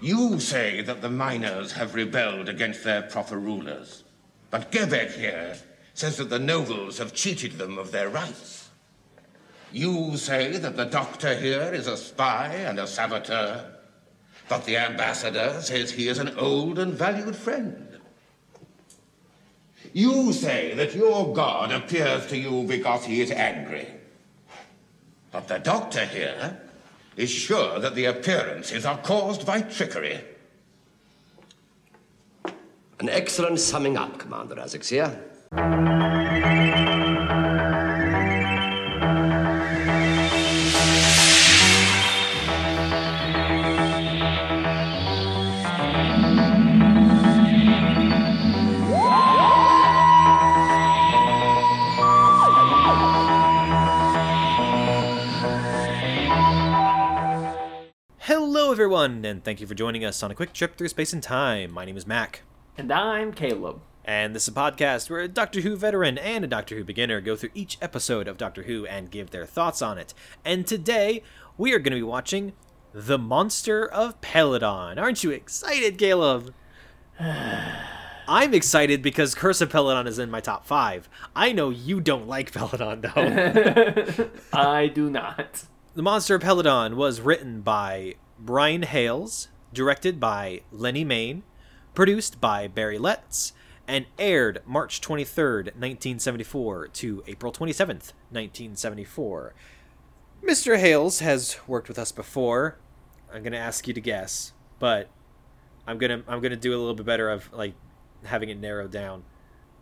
You say that the miners have rebelled against their proper rulers. But Gebek here says that the nobles have cheated them of their rights. You say that the doctor here is a spy and a saboteur. But the ambassador says he is an old and valued friend. You say that your god appears to you because he is angry. But the doctor here is sure that the appearances are caused by trickery. An excellent summing up, Commander Azaxyr. Everyone, and thank you for joining us on a quick trip through space and time. My name is Mac, And I'm Caleb. and this is a podcast where a Doctor Who veteran and a Doctor Who beginner go through each episode of Doctor Who and give their thoughts on it. And today, we are going to be watching The Monster of Peladon. Aren't you excited, Caleb? I'm excited because Curse of Peladon is in my top five. I know you don't like Peladon, though. I do not. The Monster of Peladon was written by Brian Hayles, directed by Lennie Mayne, produced by Barry Letts, and aired March 23rd, 1974 to April 27th, 1974. Mr. Hales has worked with us before. I'm going to ask you to guess, but I'm going to I'm going to do a little bit better of like having it narrowed down.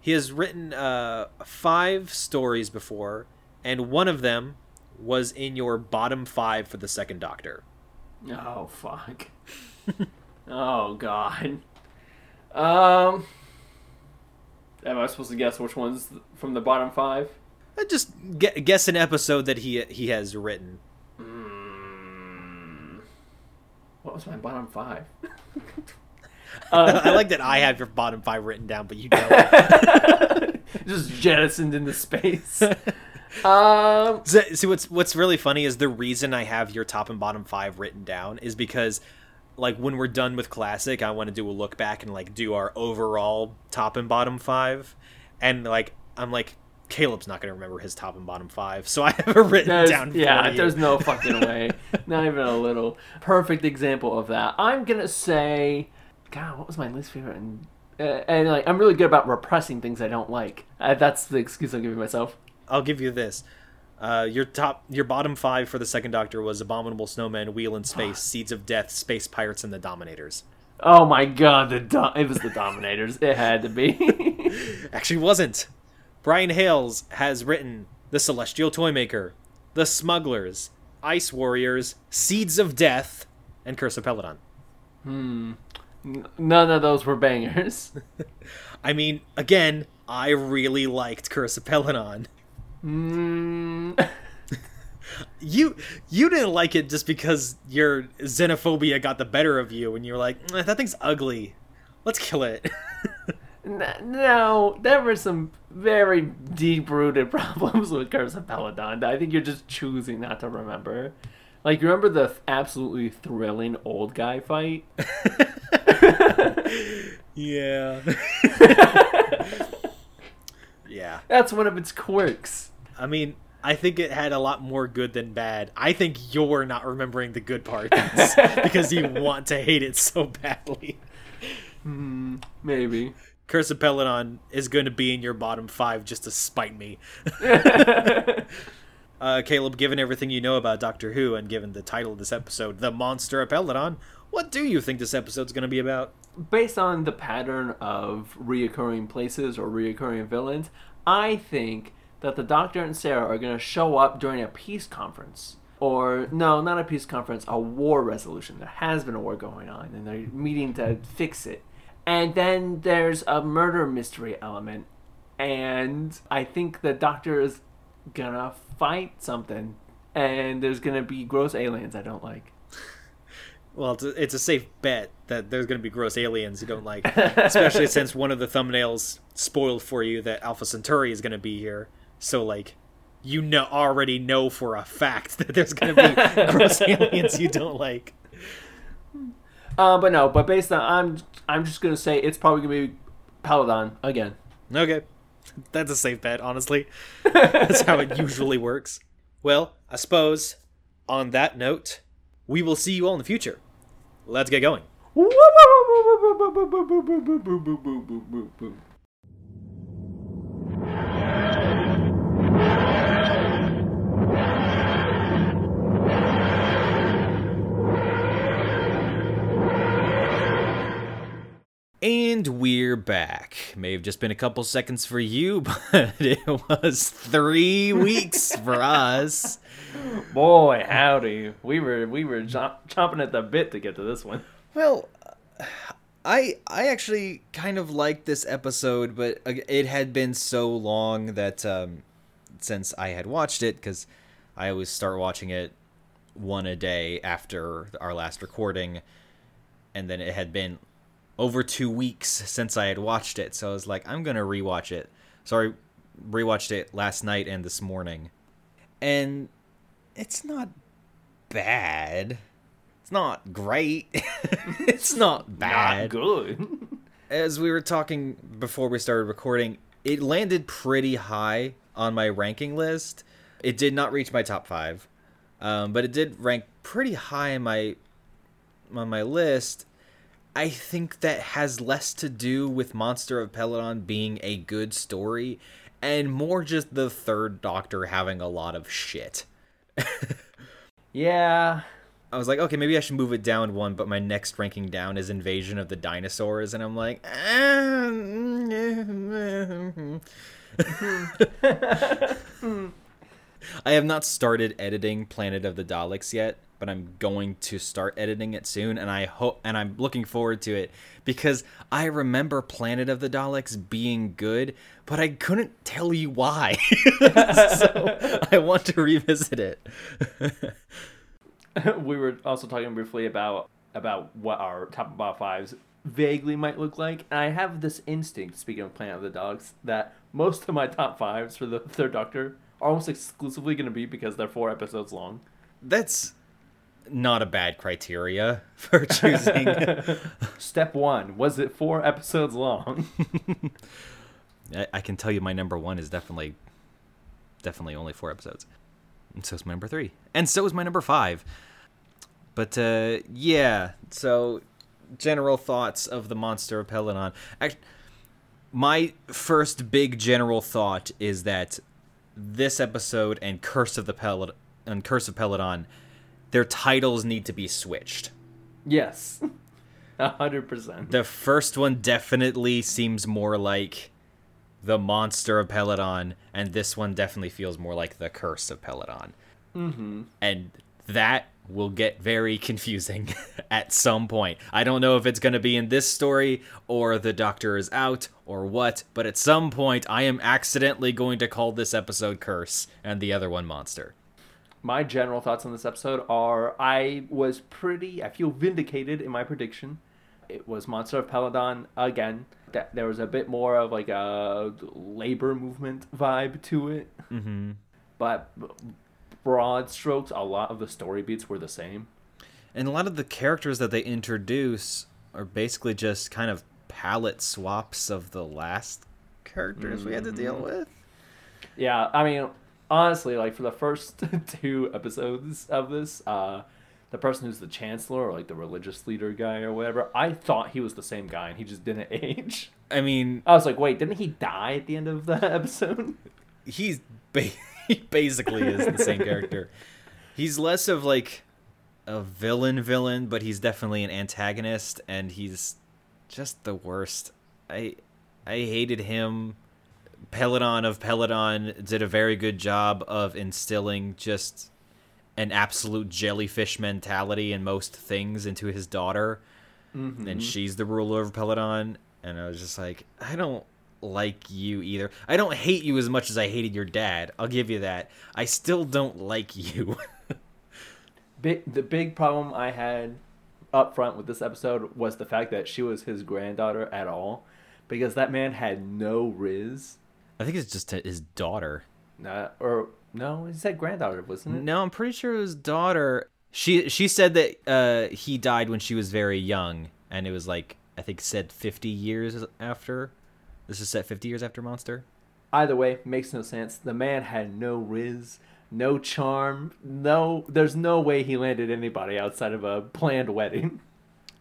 He has written uh, five stories before, and one of them was in your bottom five for the second Doctor. Oh fuck. oh god. Um. Am I supposed to guess which one's from the bottom five? Uh, Just gu- guess an episode that he he has written. Mm, what was my bottom five? I like that I have your bottom five written down, but you don't. Just jettisoned into space. um. See, see, what's what's really funny is the reason I have your top and bottom five written down is because, like, when we're done with classic, I want to do a look back and like do our overall top and bottom five, and like I'm like Caleb's not gonna remember his top and bottom five, so I have it written There's, down. for yeah, you. there's no fucking way. Not even a little. Perfect example of that. I'm gonna say, God, what was my least favorite? And, uh, and like, I'm really good about repressing things I don't like. Uh, that's the excuse I'm giving myself. I'll give you this. Uh, your top, your bottom five for the second Doctor was Abominable Snowman, Wheel in Space, Seeds of Death, Space Pirates, and the Dominators. Oh my God, the do- it was the Dominators. it had to be. Actually, wasn't. Brian Hayles has written The Celestial Toymaker, The Smugglers, Ice Warriors, Seeds of Death, and Curse of Peladon. Hmm. None of those were bangers. I mean, again, I really liked Curse of Peladon. Mm, You you didn't like it just because your xenophobia got the better of you, and you're like, "Eh, that thing's ugly. Let's kill it. no, there were some very deep-rooted problems with Curse of Peladon. that I think you're just choosing not to remember. Like, remember the absolutely thrilling old guy fight? yeah. yeah. That's one of its quirks. I mean, I think it had a lot more good than bad. I think you're not remembering the good parts because you want to hate it so badly. Maybe. Curse of Peladon is going to be in your bottom five just to spite me. uh, Caleb, given everything you know about Doctor Who and given the title of this episode, The Monster of Peladon, what do you think this episode's going to be about? Based on the pattern of reoccurring places or reoccurring villains, I think that the Doctor and Sarah are going to show up during a peace conference. Or, no, not a peace conference, a war resolution. There has been a war going on, and they're meeting to fix it. And then there's a murder mystery element. And I think the Doctor is gonna fight something. And there's gonna be gross aliens I don't like. Well, it's a, it's a safe bet that there's going to be gross aliens you don't like, especially since one of the thumbnails spoiled for you that Alpha Centauri is going to be here. So, like, you know already know for a fact that there's going to be gross aliens you don't like. Uh, but no, but based on I'm I'm just gonna say it's probably gonna be Peladon again. Okay. That's a safe bet, honestly. That's how it usually works. Well, I suppose on that note, we will see you all in the future. Let's get going. And we're back. May have just been a couple seconds for you, but it was three weeks for us. Boy, howdy! We were we were chomp- chomping at the bit to get to this one. Well, I I actually kind of liked this episode, but it had been so long that um, since I had watched it, because I always start watching it one a day after our last recording, and then it had been over two weeks since I had watched it, so I was like, I'm gonna rewatch it. So I rewatched it last night and this morning, and it's not bad. It's not great. it's not bad. Not good. As we were talking before we started recording, it landed pretty high on my ranking list. It did not reach my top five, um, but it did rank pretty high on my on my list. I think that has less to do with Monster of Peladon being a good story and more just the third Doctor having a lot of shit. yeah, I was like, okay, maybe I should move it down one, but my next ranking down is Invasion of the Dinosaurs, and I'm like, I have not started editing Planet of the Daleks yet, but I'm going to start editing it soon, and I hope and I'm looking forward to it because I remember Planet of the Daleks being good, but I couldn't tell you why. so I want to revisit it. we were also talking briefly about about what our top bottom fives vaguely might look like. And I have this instinct, speaking of Planet of the Dogs, that most of my top fives for the Third Doctor are almost exclusively going to be because they're four episodes long. That's not a bad criteria for choosing. Step one was it four episodes long? I, I can tell you my number one is definitely, definitely only four episodes. And so is my number three. And so is my number five. But uh, yeah, so general thoughts of the monster of Peladon. Actually, my first big general thought is that this episode and Curse of the Pelad and Curse of Peladon, their titles need to be switched. yes, a hundred percent. The first one definitely seems more like the monster of Peladon, and this one definitely feels more like the curse of Peladon. Mm-hmm. And that will get very confusing at some point. I don't know if it's going to be in this story or the Doctor is out or what, but at some point I am accidentally going to call this episode Curse and the other one Monster. My general thoughts on this episode are I was pretty, I feel vindicated in my prediction. It was Monster of Peladon again. That there was a bit more of like a labor movement vibe to it. Mm-hmm. But broad strokes, a lot of the story beats were the same. And a lot of the characters that they introduce are basically just kind of palette swaps of the last characters we had to deal with. Yeah, I mean, honestly, like for the first two episodes of this, uh, the person who's the chancellor or like the religious leader guy or whatever, I thought he was the same guy and he just didn't age. I mean, I was like, wait, didn't he die at the end of the episode? he's ba- he basically is the same character. He's less of like a villain villain, but he's definitely an antagonist and he's just the worst. I I hated him. Peladon of Peladon did a very good job of instilling just an absolute jellyfish mentality in most things into his daughter. Mm-hmm. And she's the ruler of Peladon. And I was just like, I don't like you either. I don't hate you as much as I hated your dad. I'll give you that. I still don't like you. The big problem I had up front with this episode was the fact that she was his granddaughter at all, because that man had no riz. I think it's just his daughter. Uh, or no, he said granddaughter, wasn't it? No, I'm pretty sure it was daughter. She she said that uh, he died when she was very young, and it was like I think said fifty years after. This is set fifty years after Monster. Either way, makes no sense. The man had no riz, no charm, no. There's no way he landed anybody outside of a planned wedding.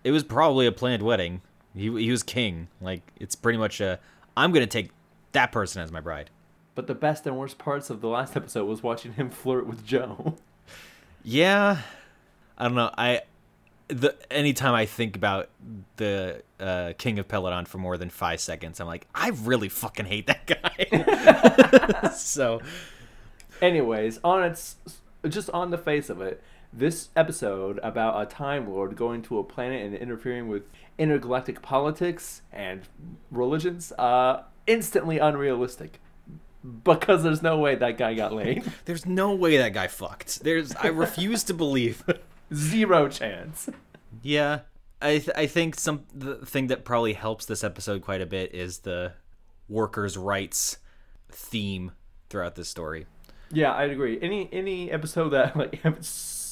It was probably a planned wedding. He he was king. Like it's pretty much a. I'm gonna take that person as my bride. But the best and worst parts of the last episode was watching him flirt with Jo. Yeah, I don't know. I the anytime I think about the uh, King of Peladon for more than five seconds, I'm like, I really fucking hate that guy. so, Anyways, on its just on the face of it, this episode about a Time Lord going to a planet and interfering with intergalactic politics and religions, uh, instantly unrealistic. Because there's no way that guy got laid. there's no way that guy fucked. There's I refuse to believe. Zero chance. yeah, I th- I think some the thing that probably helps this episode quite a bit is the workers' rights theme throughout this story. Yeah, I'd agree. Any any episode that like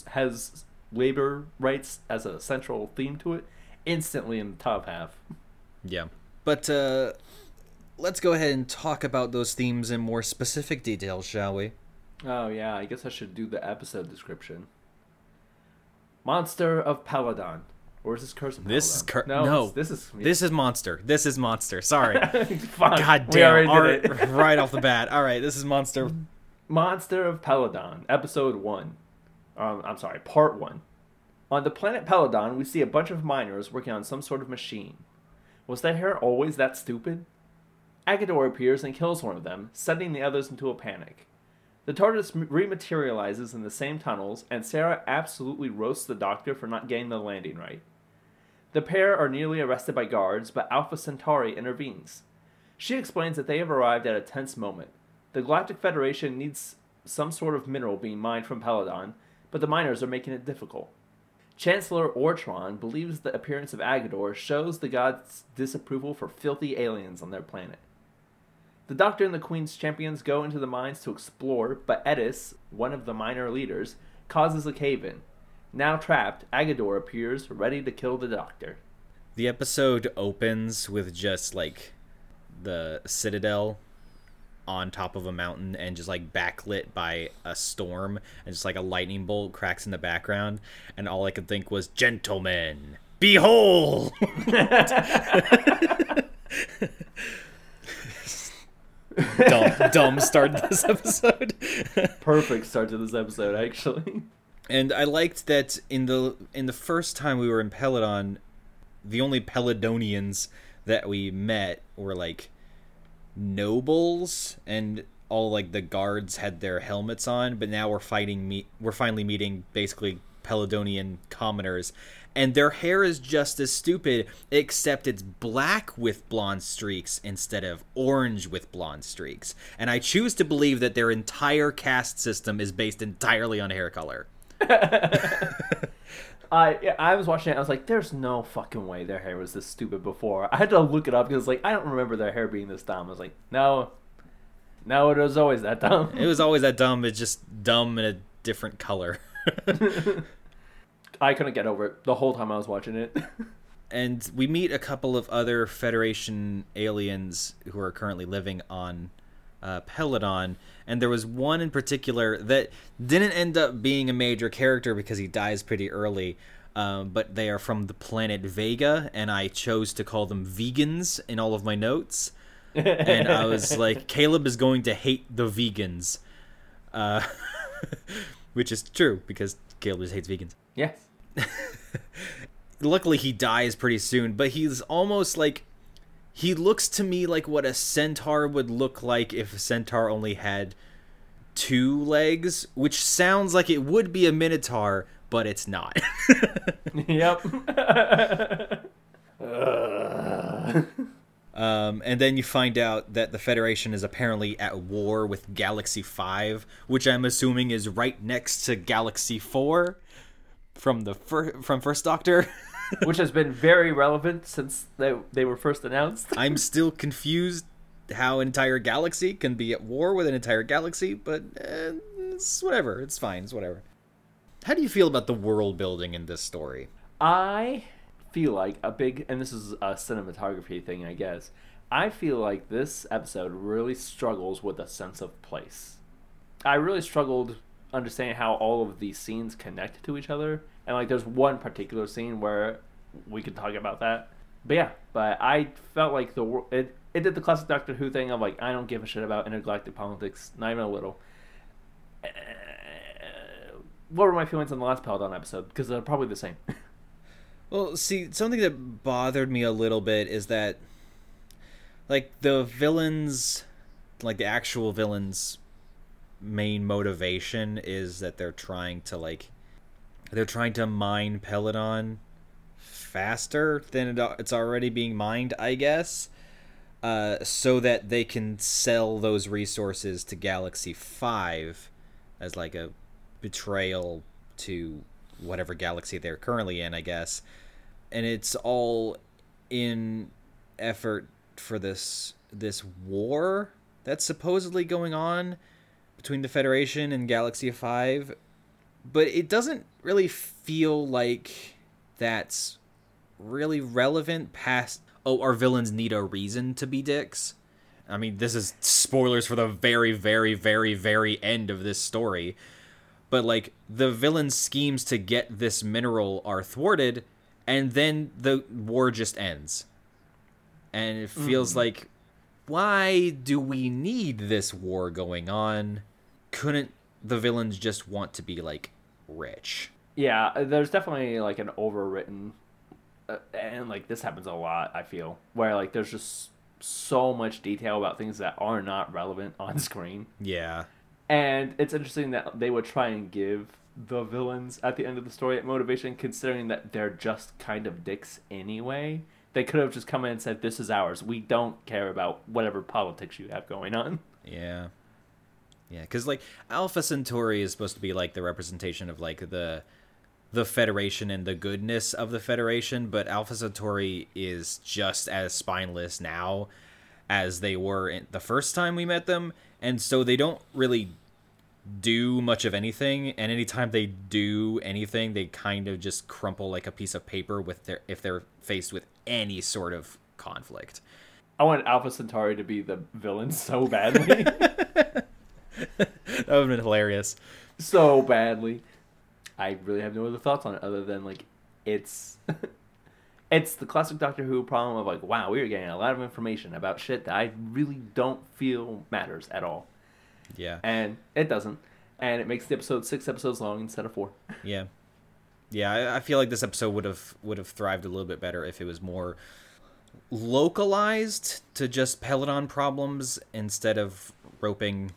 has labor rights as a central theme to it, instantly in the top half. Yeah. But uh let's go ahead and talk about those themes in more specific details, shall we? Oh yeah, I guess I should do the episode description. Monster of Peladon. Or is this Curse of This is Peladon? cur- no, this is This is monster. This is monster. Sorry. God we already damn. did it. right, right off the bat. All right, this is monster. Monster of Peladon, Episode 1. Um, I'm sorry, Part 1. On the planet Peladon, we see a bunch of miners working on some sort of machine. Was their hair always that stupid? Aggedor appears and kills one of them, sending the others into a panic. The TARDIS rematerializes in the same tunnels, and Sarah absolutely roasts the doctor for not getting the landing right. The pair are nearly arrested by guards, but Alpha Centauri intervenes. She explains that they have arrived at a tense moment. The Galactic Federation needs some sort of mineral being mined from Peladon, but the miners are making it difficult. Chancellor Ortron believes the appearance of Aggedor shows the gods' disapproval for filthy aliens on their planet. The Doctor and the Queen's champions go into the mines to explore, but Ettis, one of the miner leaders, causes a cave in. Now trapped, Aggedor appears, ready to kill the Doctor. The episode opens with just like the citadel on top of a mountain and just like backlit by a storm and just like a lightning bolt cracks in the background and all I could think was gentlemen behold dumb dumb start to this episode Perfect start to this episode, actually. and I liked that in the in the first time we were in Peladon, the only Peladonians that we met were like nobles, and all like the guards had their helmets on. But now we're fighting me. We're finally meeting basically Peladonian commoners, and their hair is just as stupid, except it's black with blonde streaks instead of orange with blonde streaks. And I choose to believe that their entire caste system is based entirely on hair color. I I was watching it. I was like, "There's no fucking way their hair was this stupid before." I had to look it up because like I don't remember their hair being this dumb. I was like, "No, no, it was always that dumb." It was always that dumb. It's just dumb in a different color. I couldn't get over it the whole time I was watching it. and we meet a couple of other Federation aliens who are currently living on uh, Peladon. And there was one in particular that didn't end up being a major character because he dies pretty early. Um, but they are from the planet Vega, and I chose to call them vegans in all of my notes. and I was like, Caleb is going to hate the vegans. Uh, which is true because Caleb just hates vegans. yes. luckily he dies pretty soon but he's almost like he looks to me like what a centaur would look like if a centaur only had two legs which sounds like it would be a minotaur but it's not yep. um, and then you find out that the federation is apparently at war with galaxy 5 which i'm assuming is right next to galaxy 4 from the fir- from first doctor Which has been very relevant since they they were first announced. I'm still confused how an entire galaxy can be at war with an entire galaxy, but uh, it's whatever. It's fine. It's whatever. How do you feel about the world building in this story? I feel like a big, and this is a cinematography thing, I guess. I feel like this episode really struggles with a sense of place. I really struggled understanding how all of these scenes connect to each other, and like there's one particular scene where we could talk about that. But yeah, but I felt like the it it did the classic Doctor Who thing of like I don't give a shit about intergalactic politics, not even a little. Uh, what were my feelings on the last Peladon episode? Because they're probably the same. Well, see, something that bothered me a little bit is that, like, the villains, like, the actual villains' main motivation is that they're trying to, like, they're trying to mine Peladon faster than it, it's already being mined, I guess, uh, so that they can sell those resources to Galaxy 5 as, like, a betrayal to whatever galaxy they're currently in, I guess. And it's all in effort for this this war that's supposedly going on between the Federation and Galaxy 5, but it doesn't really feel like that's really relevant past oh our villains need a reason to be dicks. I mean, this is spoilers for the very very very very end of this story but like the villain's schemes to get this mineral are thwarted and then the war just ends and it feels mm. like why do we need this war going on couldn't the villains just want to be like rich yeah there's definitely like an overwritten uh, and like this happens a lot i feel where like there's just so much detail about things that are not relevant on screen yeah and it's interesting that they would try and give the villains at the end of the story motivation, considering that they're just kind of dicks anyway. They could have just come in and said, "This is ours. We don't care about whatever politics you have going on." Yeah, yeah, because like Alpha Centauri is supposed to be like the representation of like the the Federation and the goodness of the Federation, but Alpha Centauri is just as spineless now as they were in the first time we met them, and so they don't really do much of anything and anytime they do anything they kind of just crumple like a piece of paper with their if they're faced with any sort of conflict. I want alpha centauri to be the villain so badly that would have been hilarious so badly i really have no other thoughts on it other than like it's it's the classic doctor who problem of like wow we are getting a lot of information about shit that i really don't feel matters at all yeah. And it doesn't. And it makes the episode six episodes long instead of four. Yeah. Yeah, I, I feel like this episode would have would have thrived a little bit better if it was more localized to just Peladon problems instead of roping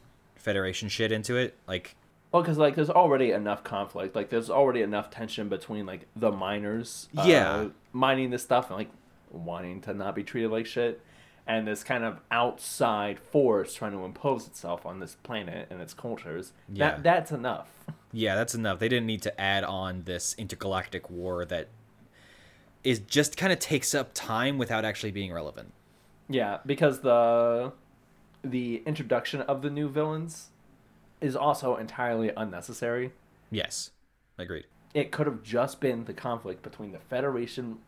Federation shit into it. Like well, because like there's already enough conflict. Like there's already enough tension between like the miners, uh, yeah, mining this stuff and like wanting to not be treated like shit, and this kind of outside force trying to impose itself on this planet and its cultures. Yeah. That that's enough. Yeah, that's enough. They didn't need to add on this intergalactic war that is just kind of takes up time without actually being relevant. Yeah, because the the introduction of the new villains is also entirely unnecessary. Yes. I agreed. It could have just been the conflict between the Federation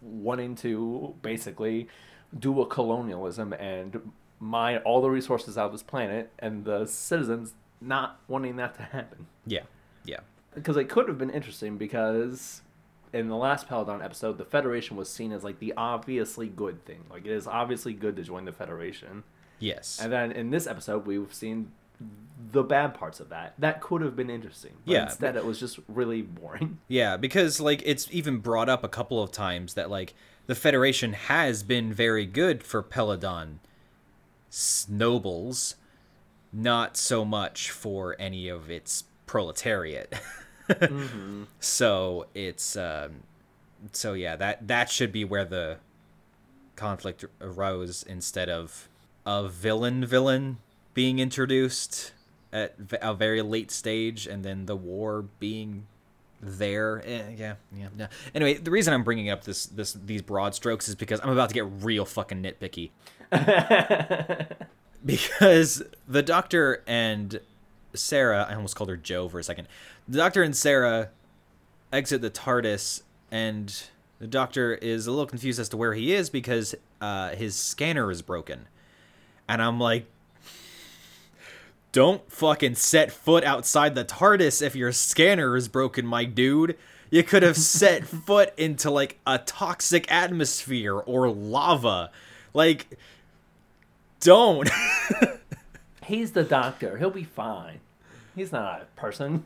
wanting to basically do a colonialism and mine all the resources out of this planet, and the citizens not wanting that to happen. Yeah, yeah. Because it could have been interesting because in the last Peladon episode, the Federation was seen as like the obviously good thing. Like it is obviously good to join the Federation. Yes. And then in this episode, we've seen the bad parts of that. That could have been interesting. But yeah. Instead, it was just really boring. Yeah, because like it's even brought up a couple of times that like the Federation has been very good for Peladon nobles, not so much for any of its proletariat. mm-hmm. So it's um, so yeah that that should be where the conflict arose instead of a villain villain being introduced at a very late stage and then the war being there. Eh, yeah, yeah, yeah. Anyway, the reason I'm bringing up this this these broad strokes is because I'm about to get real fucking nitpicky. because the Doctor and Sarah, I almost called her Jo for a second. The Doctor and Sarah exit the TARDIS, and the Doctor is a little confused as to where he is because uh, his scanner is broken. And I'm like, don't fucking set foot outside the TARDIS if your scanner is broken, my dude. You could have set foot into like a toxic atmosphere or lava. Like, don't. He's the doctor. He'll be fine. He's not a person,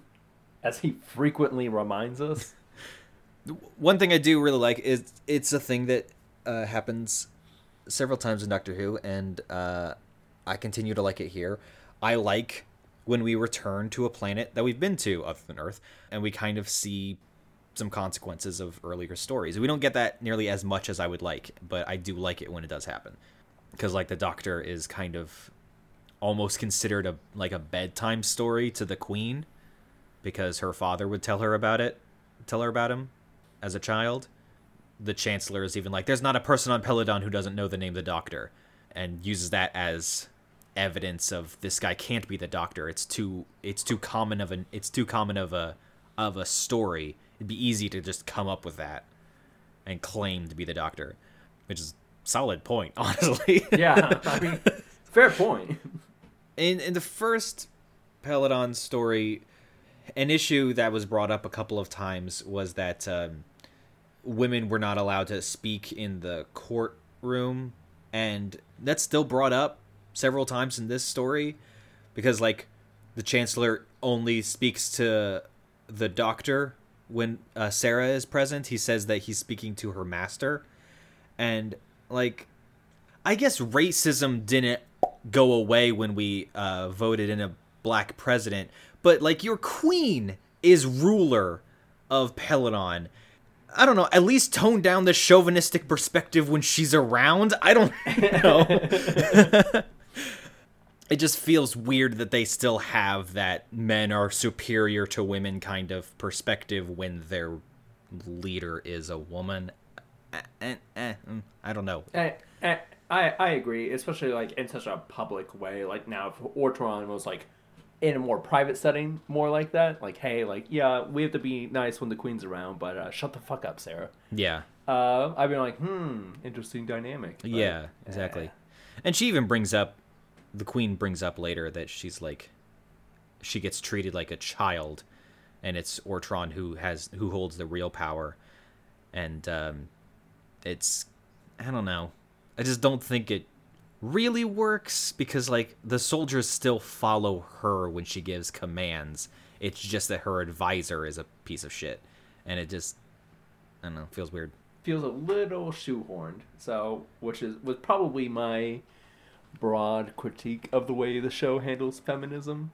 as he frequently reminds us. One thing I do really like is it's a thing that uh, happens several times in Doctor Who, and uh, I continue to like it here. I like when we return to a planet that we've been to other than Earth, and we kind of see some consequences of earlier stories. We don't get that nearly as much as I would like, but I do like it when it does happen. Because like the Doctor is kind of almost considered a like a bedtime story to the Queen, because her father would tell her about it, tell her about him as a child. The Chancellor is even like, "There's not a person on Peladon who doesn't know the name of the Doctor," and uses that as evidence of this guy can't be the Doctor. It's too it's too common of an it's too common of a of a story it'd be easy to just come up with that and claim to be the doctor, which is solid point, honestly. Yeah, I mean, fair point. in in the first Peladon story, an issue that was brought up a couple of times was that um, women were not allowed to speak in the courtroom, and that's still brought up several times in this story because like the chancellor only speaks to the doctor when uh, Sarah is present, he says that he's speaking to her master, and like, I guess racism didn't go away when we uh, voted in a black president, but like your queen is ruler of Peladon. I don't know. At least tone down the chauvinistic perspective when she's around. I don't know. it just feels weird that they still have that men are superior to women kind of perspective when their leader is a woman. Eh, eh, eh, mm, I don't know. I, I I agree, especially like in such a public way. Like now, if Ortron was like in a more private setting, more like that, like hey, like yeah, we have to be nice when the queen's around, but uh, shut the fuck up, Sarah. Yeah. Uh, I've been like, hmm, interesting dynamic. But, yeah, exactly. And she even brings up the queen brings up later that she's like she gets treated like a child and it's Ortron who has who holds the real power and um it's I don't know. I just don't think it really works because like the soldiers still follow her when she gives commands. It's just that her advisor is a piece of shit and it just I don't know, feels weird. Feels a little shoehorned. So, which is was probably my broad critique of the way the show handles feminism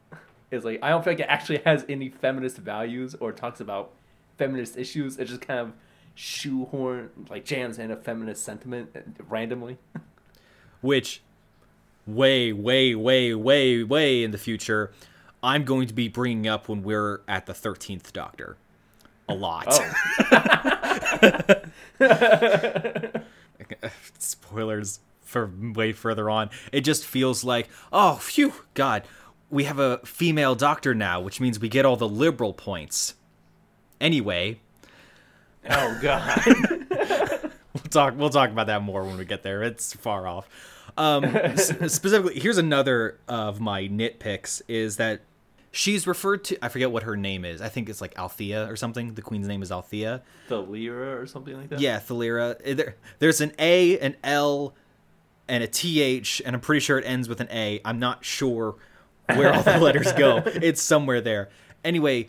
is like I don't feel like it actually has any feminist values or talks about feminist issues. It just kind of shoehorn like jams in a feminist sentiment randomly. Which way way way way way in the future I'm going to be bringing up when we're at the 13th doctor a lot. Oh. Spoilers for way further on. It just feels like, oh, phew, God, we have a female doctor now, which means we get all the liberal points. Anyway, oh god. we'll talk. We'll talk about that more when we get there. It's far off. Um, specifically, here's another of my nitpicks: is that she's referred to. I forget what her name is. I think it's like Althea or something. The queen's name is Althea. the Lyra or something like that. Yeah, Thalira. Eh, There, there's an A, an L, and a TH, and I'm pretty sure it ends with an A. I'm not sure where all the letters go. It's somewhere there. Anyway,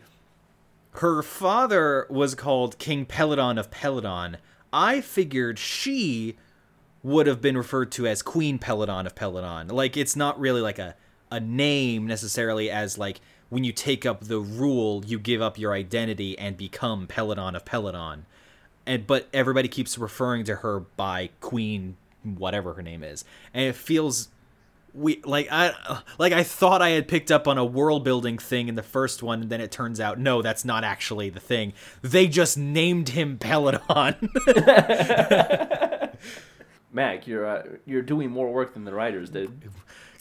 her father was called King Peladon of Peladon. I figured she would have been referred to as Queen Peladon of Peladon. Like it's not really like a a name necessarily as like when you take up the rule, you give up your identity and become Peladon of Peladon. And but everybody keeps referring to her by Queen whatever her name is. And it feels we like I like I thought I had picked up on a world building thing in the first one, and then it turns out no, that's not actually the thing. They just named him Peladon. Mac, you're uh, you're doing more work than the writers did.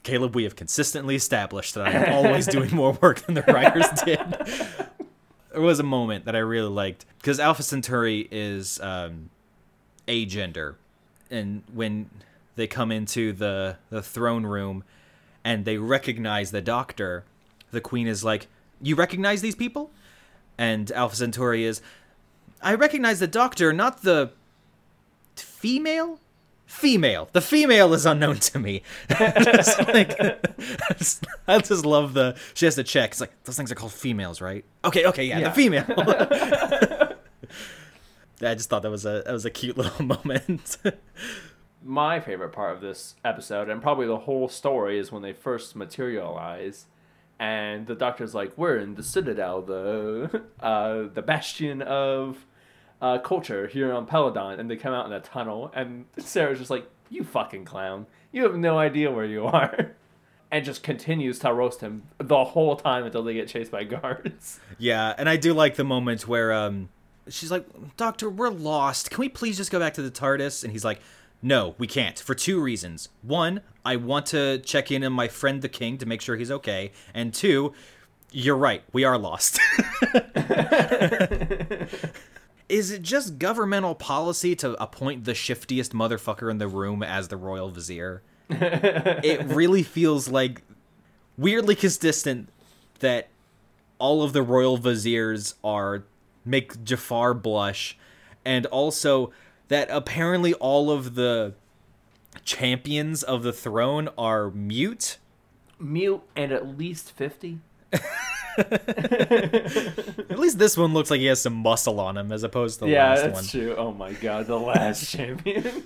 Caleb, we have consistently established that I am always doing more work than the writers did. there was a moment that I really liked because Alpha Centauri is um, agender, and when they come into the the throne room and they recognize the Doctor, the Queen is like, "You recognize these people?" And Alpha Centauri is, "I recognize the Doctor, not the female." Female. The female is unknown to me. Just like, I just- I just love the. She has to check. It's like those things are called females, right? Okay, okay, yeah, Yeah. the female. I just thought that was a that was a cute little moment. My favorite part of this episode and probably the whole story is when they first materialize and the doctor's like we're in the citadel the uh, the bastion of uh, culture here on peladon and they come out in a tunnel and sarah's just like you fucking clown you have no idea where you are and just continues to roast him the whole time until they get chased by guards Yeah, and I do like the moment where um she's like, "Doctor, we're lost. Can we please just go back to the TARDIS?" And he's like, "No, we can't for two reasons. One, I want to check in on my friend the king to make sure he's okay, and two, you're right, we are lost." Is it just governmental policy to appoint the shiftiest motherfucker in the room as the royal vizier? it really feels like weirdly consistent that all of the royal viziers are make Jafar blush, and also that apparently all of the champions of the throne are mute. mute and at least 50 At least this one looks like he has some muscle on him as opposed to the yeah last that's one. true oh my god the last champion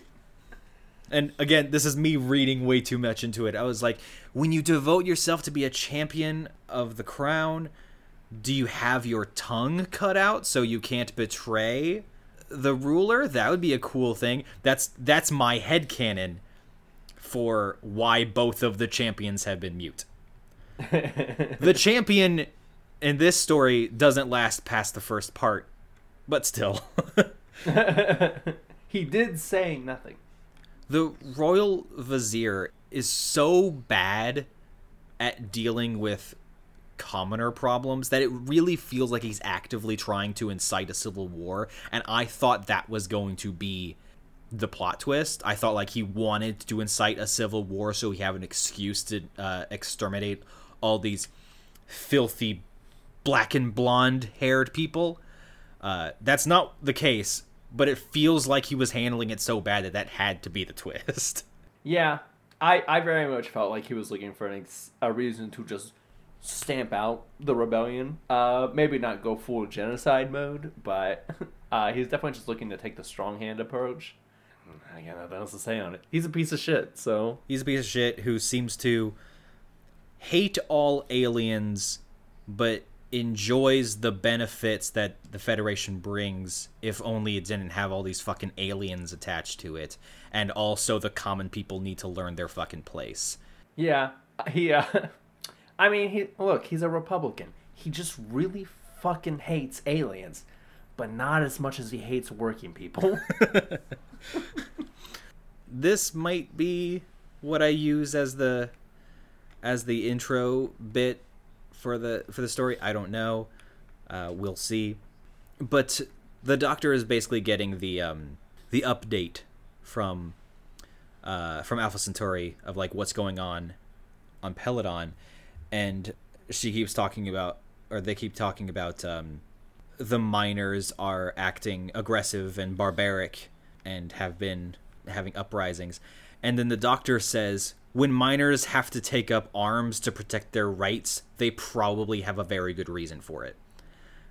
And again, this is me reading way too much into it. I was like, when you devote yourself to be a champion of the crown, do you have your tongue cut out so you can't betray the ruler? That would be a cool thing. That's that's my head canon for why both of the champions have been mute. the champion in this story doesn't last past the first part, but still. he did say nothing the royal vizier is so bad at dealing with commoner problems that it really feels like he's actively trying to incite a civil war and i thought that was going to be the plot twist. I thought like he wanted to incite a civil war so he have an excuse to uh, exterminate all these filthy black and blonde haired people. Uh, that's not the case but it feels like he was handling it so bad that that had to be the twist. Yeah, I, I very much felt like he was looking for an ex- a reason to just stamp out the rebellion. Uh, maybe not go full genocide mode, but uh, he's definitely just looking to take the strong hand approach. I got nothing else to say on it. He's a piece of shit, so He's a piece of shit who seems to hate all aliens, but enjoys the benefits that the Federation brings if only it didn't have all these fucking aliens attached to it. And also the common people need to learn their fucking place. yeah, he. Uh, I mean, he look, he's a Republican. He just really fucking hates aliens, but not as much as he hates working people. This might be what I use as the as the intro bit for the for the story. I don't know. Uh, we'll see. But the doctor is basically getting the um, the update from uh, from Alpha Centauri of like what's going on on Peladon, and she keeps talking about, or they keep talking about um, the miners are acting aggressive and barbaric and have been having uprisings. And then the doctor says, when miners have to take up arms to protect their rights, they probably have a very good reason for it.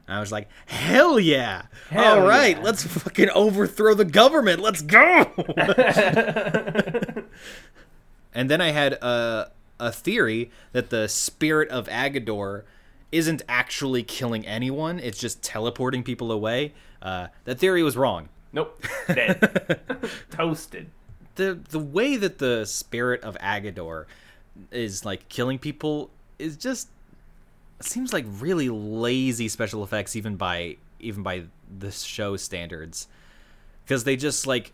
And I was like, hell yeah! Hell All right, yeah. let's fucking overthrow the government. Let's go! and then I had a, a theory that the spirit of Aggedor isn't actually killing anyone, it's just teleporting people away. Uh, that theory was wrong. nope, dead, toasted. the the way that the spirit of Aggedor is like killing people is just seems like really lazy special effects even by even by the show standards because they just like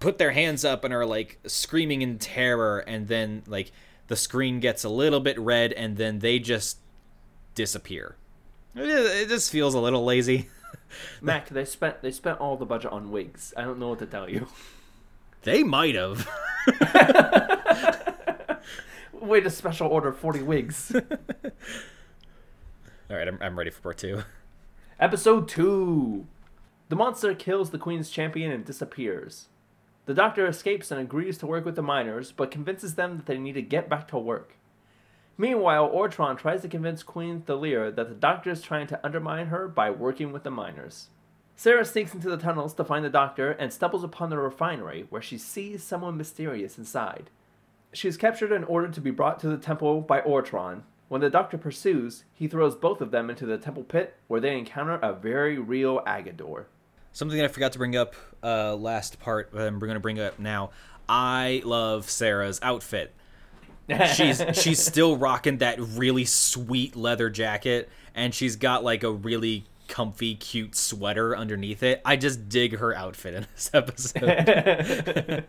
put their hands up and are like screaming in terror and then like the screen gets a little bit red, and then they just disappear. It, just feels a little lazy. Mac, they spent they spent all the budget on wigs. I don't know what to tell you. They might have. Wait a special order forty wigs. All right, I'm, I'm ready for part two. Episode 2 The monster kills the Queen's champion and disappears. The doctor escapes and agrees to work with the miners, but convinces them that they need to get back to work. Meanwhile, Ortron tries to convince Queen Thalira that the doctor is trying to undermine her by working with the miners. Sarah sneaks into the tunnels to find the doctor and stumbles upon the refinery, where she sees someone mysterious inside. She is captured and ordered to be brought to the temple by Ortron. When the doctor pursues, he throws both of them into the temple pit, where they encounter a very real Aggedor. Something that I forgot to bring up uh, last part, but I'm going to bring up now. I love Sarah's outfit. she's she's still rocking that really sweet leather jacket, and she's got like a really comfy, cute sweater underneath it. I just dig her outfit in this episode.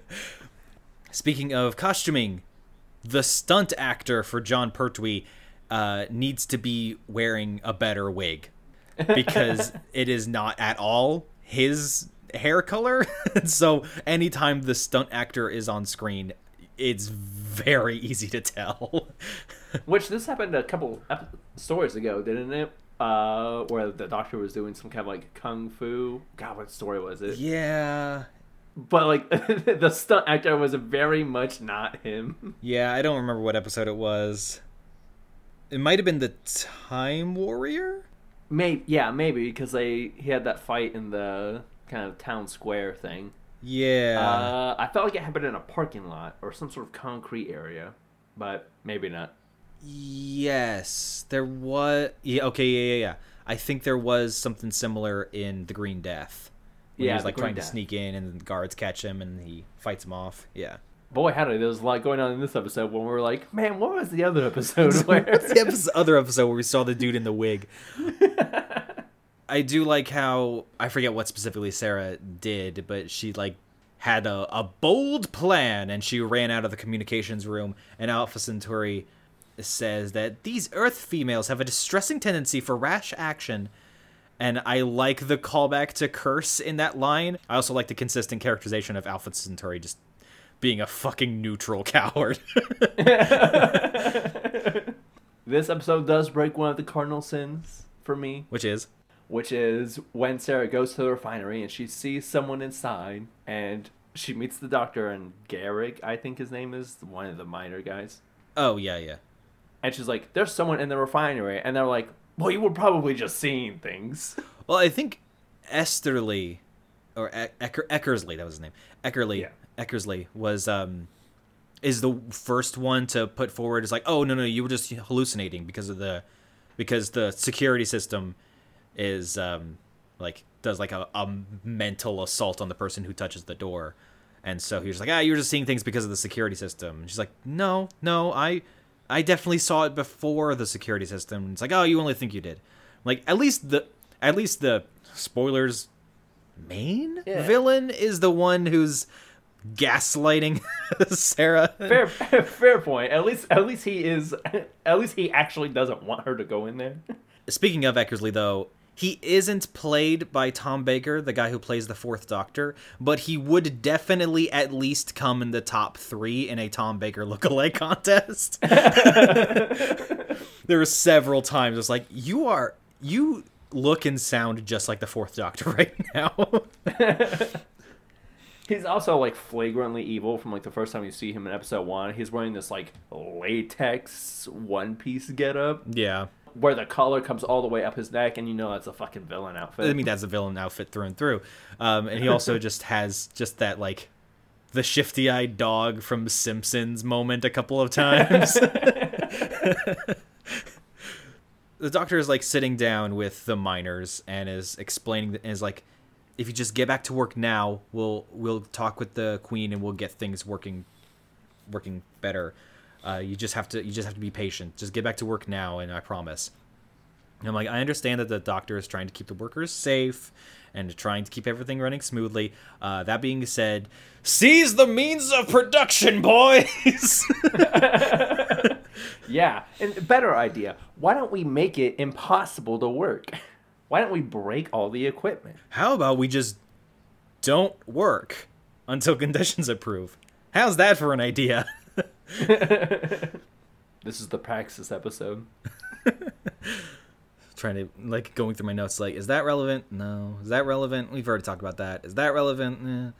Speaking of costuming, the stunt actor for Jon Pertwee uh, needs to be wearing a better wig because it is not at all his hair color. so anytime the stunt actor is on screen, it's very easy to tell. Which this happened a couple stories ago, didn't it? Uh, where the doctor was doing some kind of like kung fu. God, what story was it? yeah. But like the stunt actor was very much not him. Yeah, I don't remember what episode it was. It might have been the Time Warrior? Maybe, yeah, maybe because they he had that fight in the kind of town square thing. Yeah. Uh, I felt like it happened in a parking lot or some sort of concrete area, but maybe not. Yes, there was. Yeah, okay, yeah, yeah, yeah. I think there was something similar in the Green Death. Yeah, he was like trying Death. to sneak in, and the guards catch him, and he fights him off. Yeah. Boy, howdy, there was a lot going on in this episode when we were like, man, what was the other episode where? What's the episode, other episode where we saw the dude in the wig? I do like how I forget what specifically Sarah did, but she like had a, a bold plan and she ran out of the communications room and Alpha Centauri says that these Earth females have a distressing tendency for rash action. And I like the callback to curse in that line. I also like the consistent characterization of Alpha Centauri just being a fucking neutral coward. this episode does break one of the cardinal sins for me, Which is which is when Sarah goes to the refinery and she sees someone inside and she meets the doctor and Garrick, I think his name is, one of the minor guys. Oh yeah, yeah. And she's like, there's someone in the refinery. And they're like, well, you were probably just seeing things. Well, I think Esterly or e- Ecker, Eckersley, that was his name. Eckerly, Yeah. Eckersley was um is the first one to put forward is like, "Oh, no, no, you were just hallucinating because of the because the security system is um like does like a, a mental assault on the person who touches the door." And so he was like, "Ah, you're just seeing things because of the security system." And she's like, "No, no, I I definitely saw it before the security system." And it's like, "Oh, you only think you did." Like at least the at least the spoilers main Yeah. villain is the one who's gaslighting Sarah. Fair, fair point. At least, at least he is. At least he actually doesn't want her to go in there. Speaking of Eckersley, though, he isn't played by Tom Baker, the guy who plays the Fourth Doctor, but he would definitely at least come in the top three in a Tom Baker lookalike contest. there were several times it's like you are you look and sound just like the Fourth Doctor right now. He's also like flagrantly evil from like the first time you see him in episode one. He's wearing this like latex one piece getup yeah. where the collar comes all the way up his neck, and you know that's a fucking villain outfit. I mean, that's a villain outfit through and through. Um, and he also just has just that like the shifty-eyed dog from Simpsons moment a couple of times. the doctor is like sitting down with the miners and is explaining and is like, if you just get back to work now, we'll we'll talk with the queen and we'll get things working working better. Uh, you just have to you just have to be patient. Just get back to work now, and I promise. And I'm like, I understand that the doctor is trying to keep the workers safe and trying to keep everything running smoothly. Uh, that being said, seize the means of production, boys. Yeah, and better idea. Why don't we make it impossible to work? Why don't we break all the equipment? How about we just don't work until conditions approve? How's that for an idea? This is the Praxis episode. Trying to like going through my notes, like, is that relevant? No. Is that relevant? We've already talked about that. Is that relevant? Eh.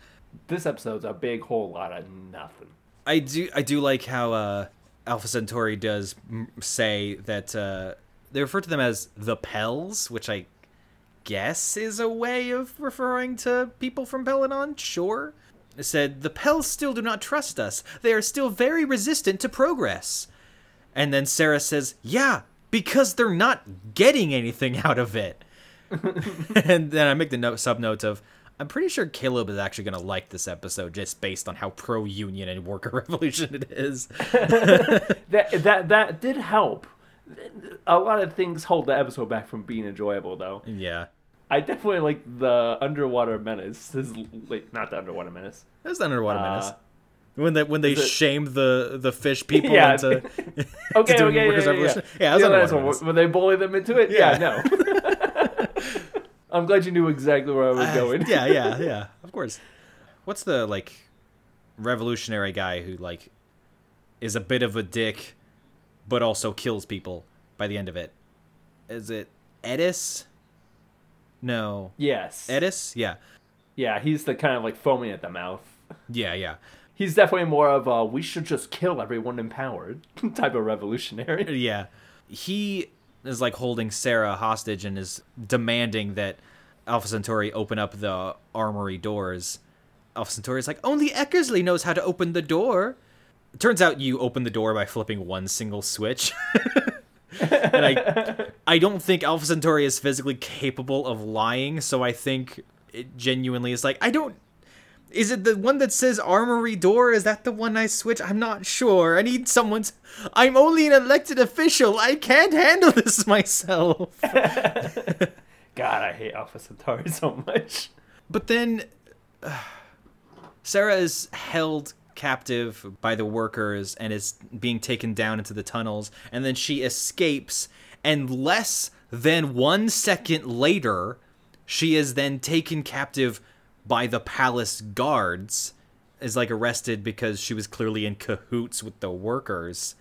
This episode's a big whole lot of nothing. I do I do like how uh, Alpha Centauri does m- say that uh, they refer to them as the Pels, which I guess is a way of referring to people from Peladon. Sure. Said the Pels still do not trust us. They are still very resistant to progress. And then Sarah says, "Yeah, because they're not getting anything out of it." and then I make the note sub note of I'm pretty sure Caleb is actually going to like this episode just based on how pro union and worker revolution it is. That that that did help. A lot of things hold the episode back from being enjoyable, though. yeah. I definitely like the underwater menace. This is like not the underwater menace. That's the underwater Uh, menace. When they when they it- shamed the the fish people Yeah. into Okay, okay, workers' yeah, yeah, revolution? yeah. Yeah, that's yeah, underwater menace. when they bully them into it. Yeah, Yeah. no. I'm glad you knew exactly where I was going. yeah, yeah, yeah. Of course. What's the like revolutionary guy who like is a bit of a dick but also kills people by the end of it? Is it Ettis? No. Yes. Ettis? Yeah. Yeah, he's the kind of like foaming at the mouth. Yeah, yeah. He's definitely more of a we should just kill everyone empowered type of revolutionary. Yeah. He is like holding Sarah hostage and is demanding that Alpha Centauri open up the armory doors. Alpha Centauri is like, only Eckersley knows how to open the door. Turns out you open the door by flipping one single switch. and I I don't think Alpha Centauri is physically capable of lying, so I think it genuinely is like, I don't is it the one that says armory door? Is that the one I switch? I'm not sure. I need someone's. I'm only an elected official. I can't handle this myself. God, I hate Alpha Centauri so much. But then uh, Sarah is held captive by the workers and is being taken down into the tunnels. And then she escapes. And less than one second later, she is then taken captive by the palace guards. Is like arrested because she was clearly in cahoots with the workers.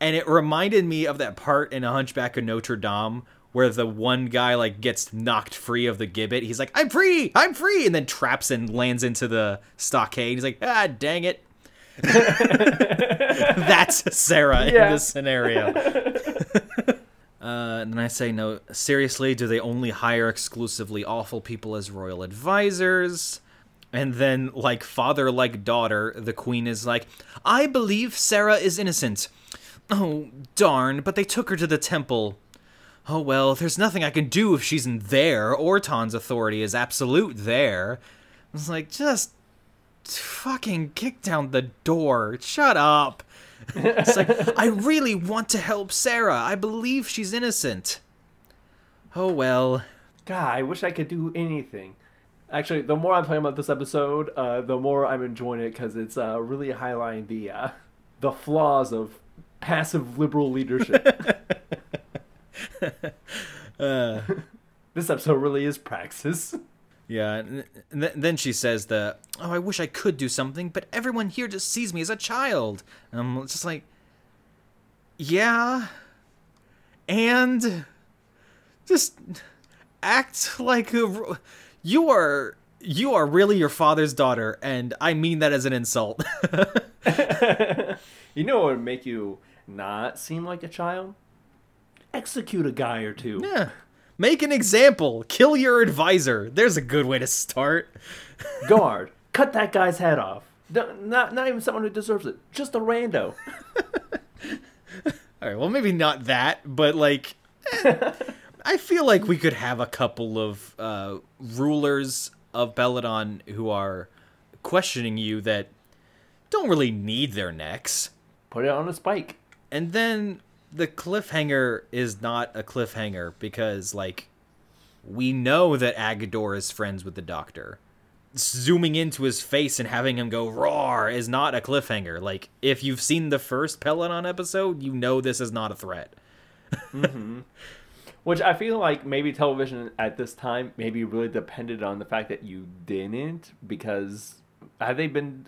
And it reminded me of that part in A Hunchback of Notre Dame where the one guy like gets knocked free of the gibbet. He's like, "I'm free, I'm free," and then traps and lands into the stockade. He's like, "Ah, dang it." That's Sarah Yeah. in this scenario. Uh, and then I say, no, seriously, do they only hire exclusively awful people as royal advisors? And then, like father, like daughter, the queen is like, I believe Sarah is innocent. Oh, darn, but they took her to the temple. Oh well, there's nothing I can do if she's in there. Ortron's authority is absolute there. It's like, just fucking kick down the door. Shut up. It's like, I really want to help Sarah. I believe she's innocent. Oh well. God, I wish I could do anything. Actually, the more I'm playing about this episode, uh, the more I'm enjoying it because it's uh, really highlighting the uh, the flaws of passive liberal leadership. Uh, this episode really is praxis. Yeah, and and th- then she says the, "Oh, I wish I could do something, but everyone here just sees me as a child." And I'm just like, "Yeah." And just act like a, you are you are really your father's daughter, and I mean that as an insult. You know what would make you not seem like a child? Execute a guy or two. yeah. Make an example. Kill your advisor. There's a good way to start. Guard, cut that guy's head off. Not not even someone who deserves it. Just a rando. All right, well, maybe not that, but like, eh, I feel like we could have a couple of uh, rulers of Peladon who are questioning you that don't really need their necks. Put it on a spike. And then the cliffhanger is not a cliffhanger because, like, we know that Aggedor is friends with the Doctor. zooming into his face and having him go roar is not a cliffhanger. Like if you've seen the first Peladon episode, you know this is not a threat. Mm-hmm. Which I feel like maybe television at this time maybe really depended on the fact that you didn't because have they been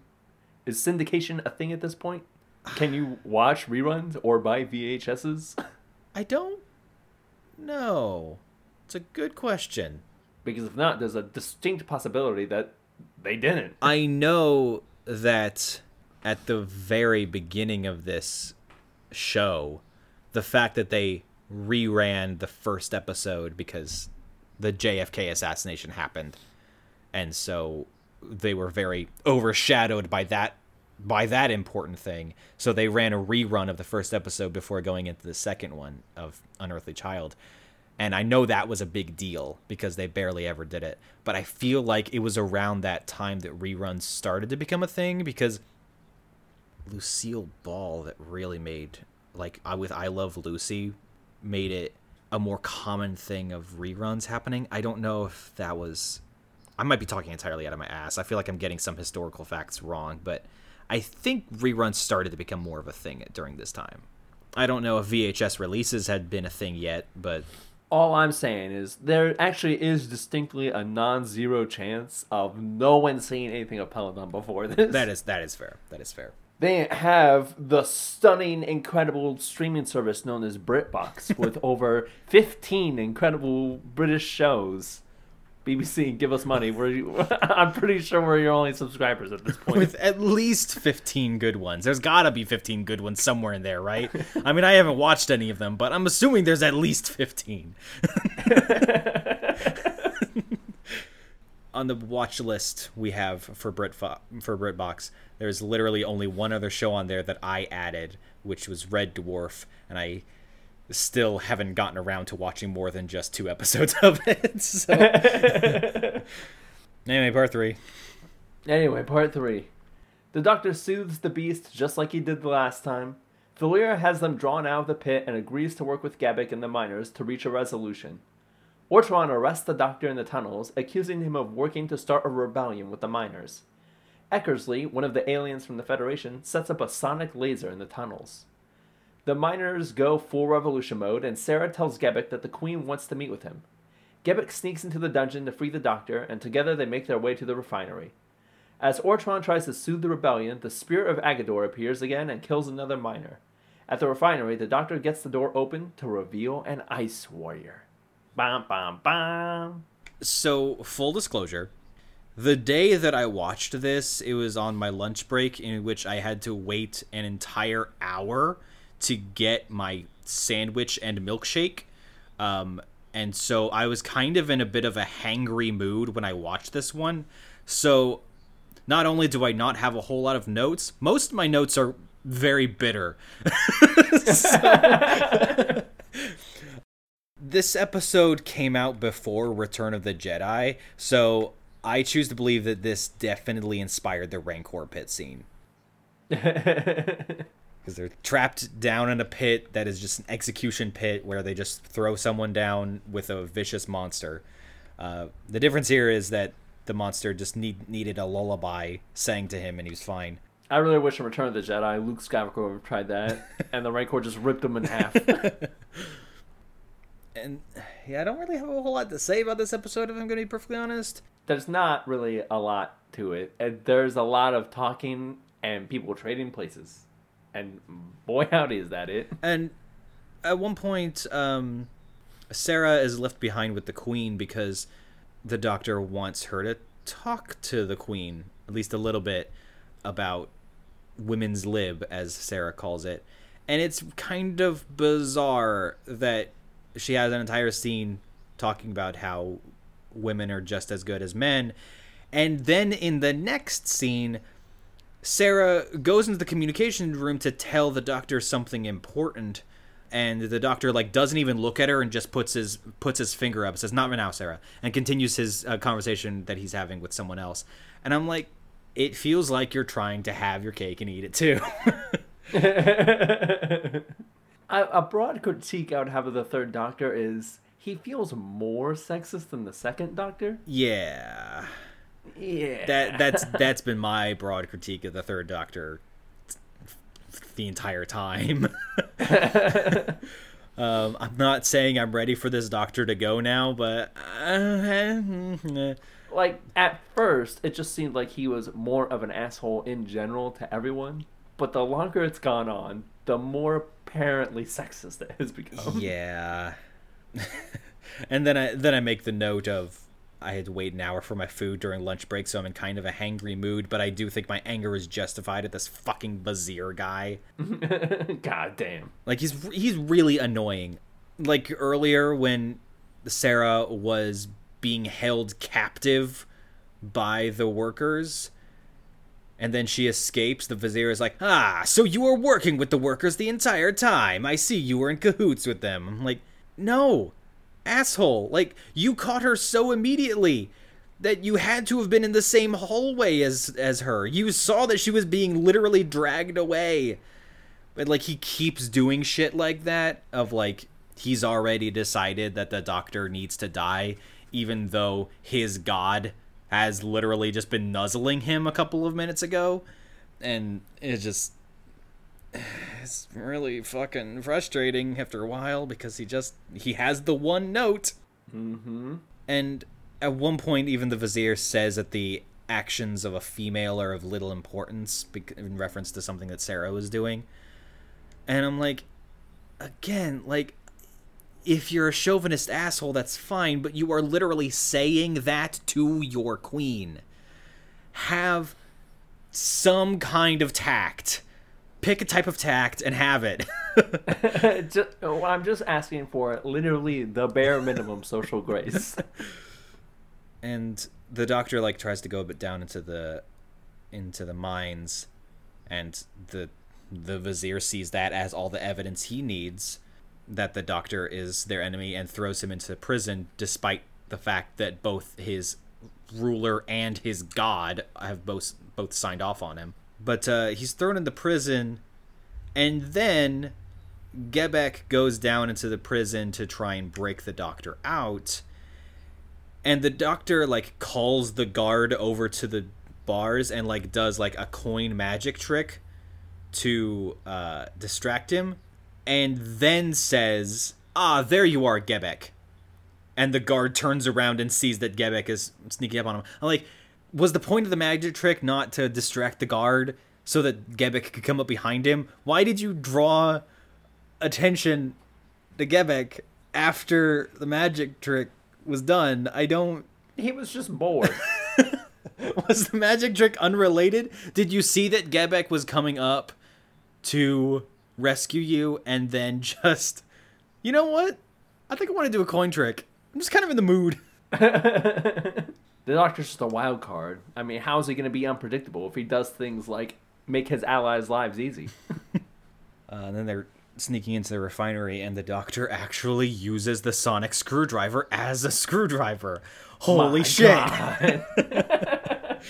is syndication a thing at this point? Can you watch reruns or buy VHSs? I don't know. It's a good question. Because if not, there's a distinct possibility that they didn't. I know that at the very beginning of this show, the fact that they reran the first episode because the JFK assassination happened, and so they were very overshadowed by that by that important thing. So they ran a rerun of the first episode before going into the second one of Unearthly Child. And I know that was a big deal because they barely ever did it. But I feel like it was around that time that reruns started to become a thing because Lucille Ball that really made like I with I Love Lucy made it a more common thing of reruns happening. I don't know if that was I might be talking entirely out of my ass. I feel like I'm getting some historical facts wrong, but I think reruns started to become more of a thing during this time. I don't know if VHS releases had been a thing yet, but All I'm saying is there actually is distinctly a non-zero chance of no one seeing anything of Peladon before this. that is that is fair. That is fair. They have the stunning, incredible streaming service known as BritBox with over 15 incredible British shows. BBC, give us money. We're, I'm pretty sure we're your only subscribers at this point. With at least 15 good ones. There's got to be 15 good ones somewhere in there, right? I mean, I haven't watched any of them, but I'm assuming there's at least 15. On the watch list we have for Brit for BritBox, there's literally only one other show on there that I added, which was Red Dwarf, and I still haven't gotten around to watching more than just two episodes of it. So. anyway, part three. Anyway, part three. The doctor soothes the beast just like he did the last time. Valyra has them drawn out of the pit and agrees to work with Gebek and the miners to reach a resolution. Ortron arrests the doctor in the tunnels, accusing him of working to start a rebellion with the miners. Eckersley, one of the aliens from the Federation, sets up a sonic laser in the tunnels. The miners go full revolution mode, and Sarah tells Gebek that the Queen wants to meet with him. Gebek sneaks into the dungeon to free the doctor, and together they make their way to the refinery. As Ortron tries to soothe the rebellion, the spirit of Aggedor appears again and kills another miner. At the refinery, the doctor gets the door open to reveal an ice warrior. Bam, bam, bam. So, full disclosure, the day that I watched this, it was on my lunch break in which I had to wait an entire hour to get my sandwich and milkshake. Um, and so I was kind of in a bit of a hangry mood when I watched this one. So not only do I not have a whole lot of notes, most of my notes are very bitter. This episode came out before Return of the Jedi, so I choose to believe that this definitely inspired the Rancor pit scene. Because they're trapped down in a pit that is just an execution pit where they just throw someone down with a vicious monster. Uh, the difference here is that the monster just need, needed a lullaby sang to him and he was fine. I really wish in Return of the Jedi, Luke Skywalker would have tried that, and the Rancor just ripped him in half. And yeah, I don't really have a whole lot to say about this episode if I'm going to be perfectly honest. There's not really a lot to it. There's a lot of talking and people trading places. And boy, howdy, is that it. And at one point, um, Sarah is left behind with the queen because the doctor wants her to talk to the queen, at least a little bit, about women's lib, as Sarah calls it. And it's kind of bizarre that she has an entire scene talking about how women are just as good as men. And then in the next scene, Sarah goes into the communication room to tell the doctor something important, and the doctor like doesn't even look at her and just puts his puts his finger up, says "Not right now, Sarah," and continues his uh, conversation that he's having with someone else. And I'm like, it feels like you're trying to have your cake and eat it too. a, a broad critique I would have of the third Doctor is he feels more sexist than the second Doctor. yeah, Yeah. that that's that's been my broad critique of the third Doctor the entire time. um, I'm not saying I'm ready for this Doctor to go now, but uh, like at first it just seemed like he was more of an asshole in general to everyone but the longer it's gone on the more apparently sexist it has become yeah. and then I then I make the note of I had to wait an hour for my food during lunch break, so I'm in kind of a hangry mood. But I do think my anger is justified at this fucking vizier guy. god damn Like he's he's really annoying. Like earlier when Sarah was being held captive by the workers and then she escapes, the vizier is like, "Ah, so you were working with the workers the entire time. I see you were in cahoots with them." I'm like, "No. Asshole. Like you caught her so immediately that you had to have been in the same hallway as as her. You saw that she was being literally dragged away." But like he keeps doing shit like that of like he's already decided that the doctor needs to die even though his god has literally just been nuzzling him a couple of minutes ago and it just it's really fucking frustrating after a while because he just he has the one note mm-hmm and at one point, even the vizier says that the actions of a female are of little importance in reference to something that Sarah was doing. And I'm like, again, like, if you're a chauvinist asshole, that's fine, but you are literally saying that to your queen. Have some kind of tact. Pick a type of tact and have it. just, oh, i'm just asking for literally the bare minimum social grace and the doctor like tries to go a bit down into the into the mines and the the vizier sees that as all the evidence he needs that the doctor is their enemy and throws him into prison despite the fact that both his ruler and his god have both both signed off on him but uh, he's thrown into prison and then Gebek goes down into the prison to try and break the doctor out and the doctor like calls the guard over to the bars and like does like a coin magic trick to uh distract him and then says ah there you are gebek. And the guard turns around and sees that gebek is sneaking up on him. I'm like was the point of the magic trick not to distract the guard so that gebek could come up behind him why did you draw attention to gebek after the magic trick was done i don't he was just bored was the magic trick unrelated? Did you see that Gebek was coming up to rescue you and then just you know what? I think I want to do a coin trick. I'm just kind of in the mood. The doctor's just a wild card i mean how's he going to be unpredictable if he does things like make his allies lives easy Uh, and then they're sneaking into the refinery, and the doctor actually uses the sonic screwdriver as a screwdriver. Holy My shit!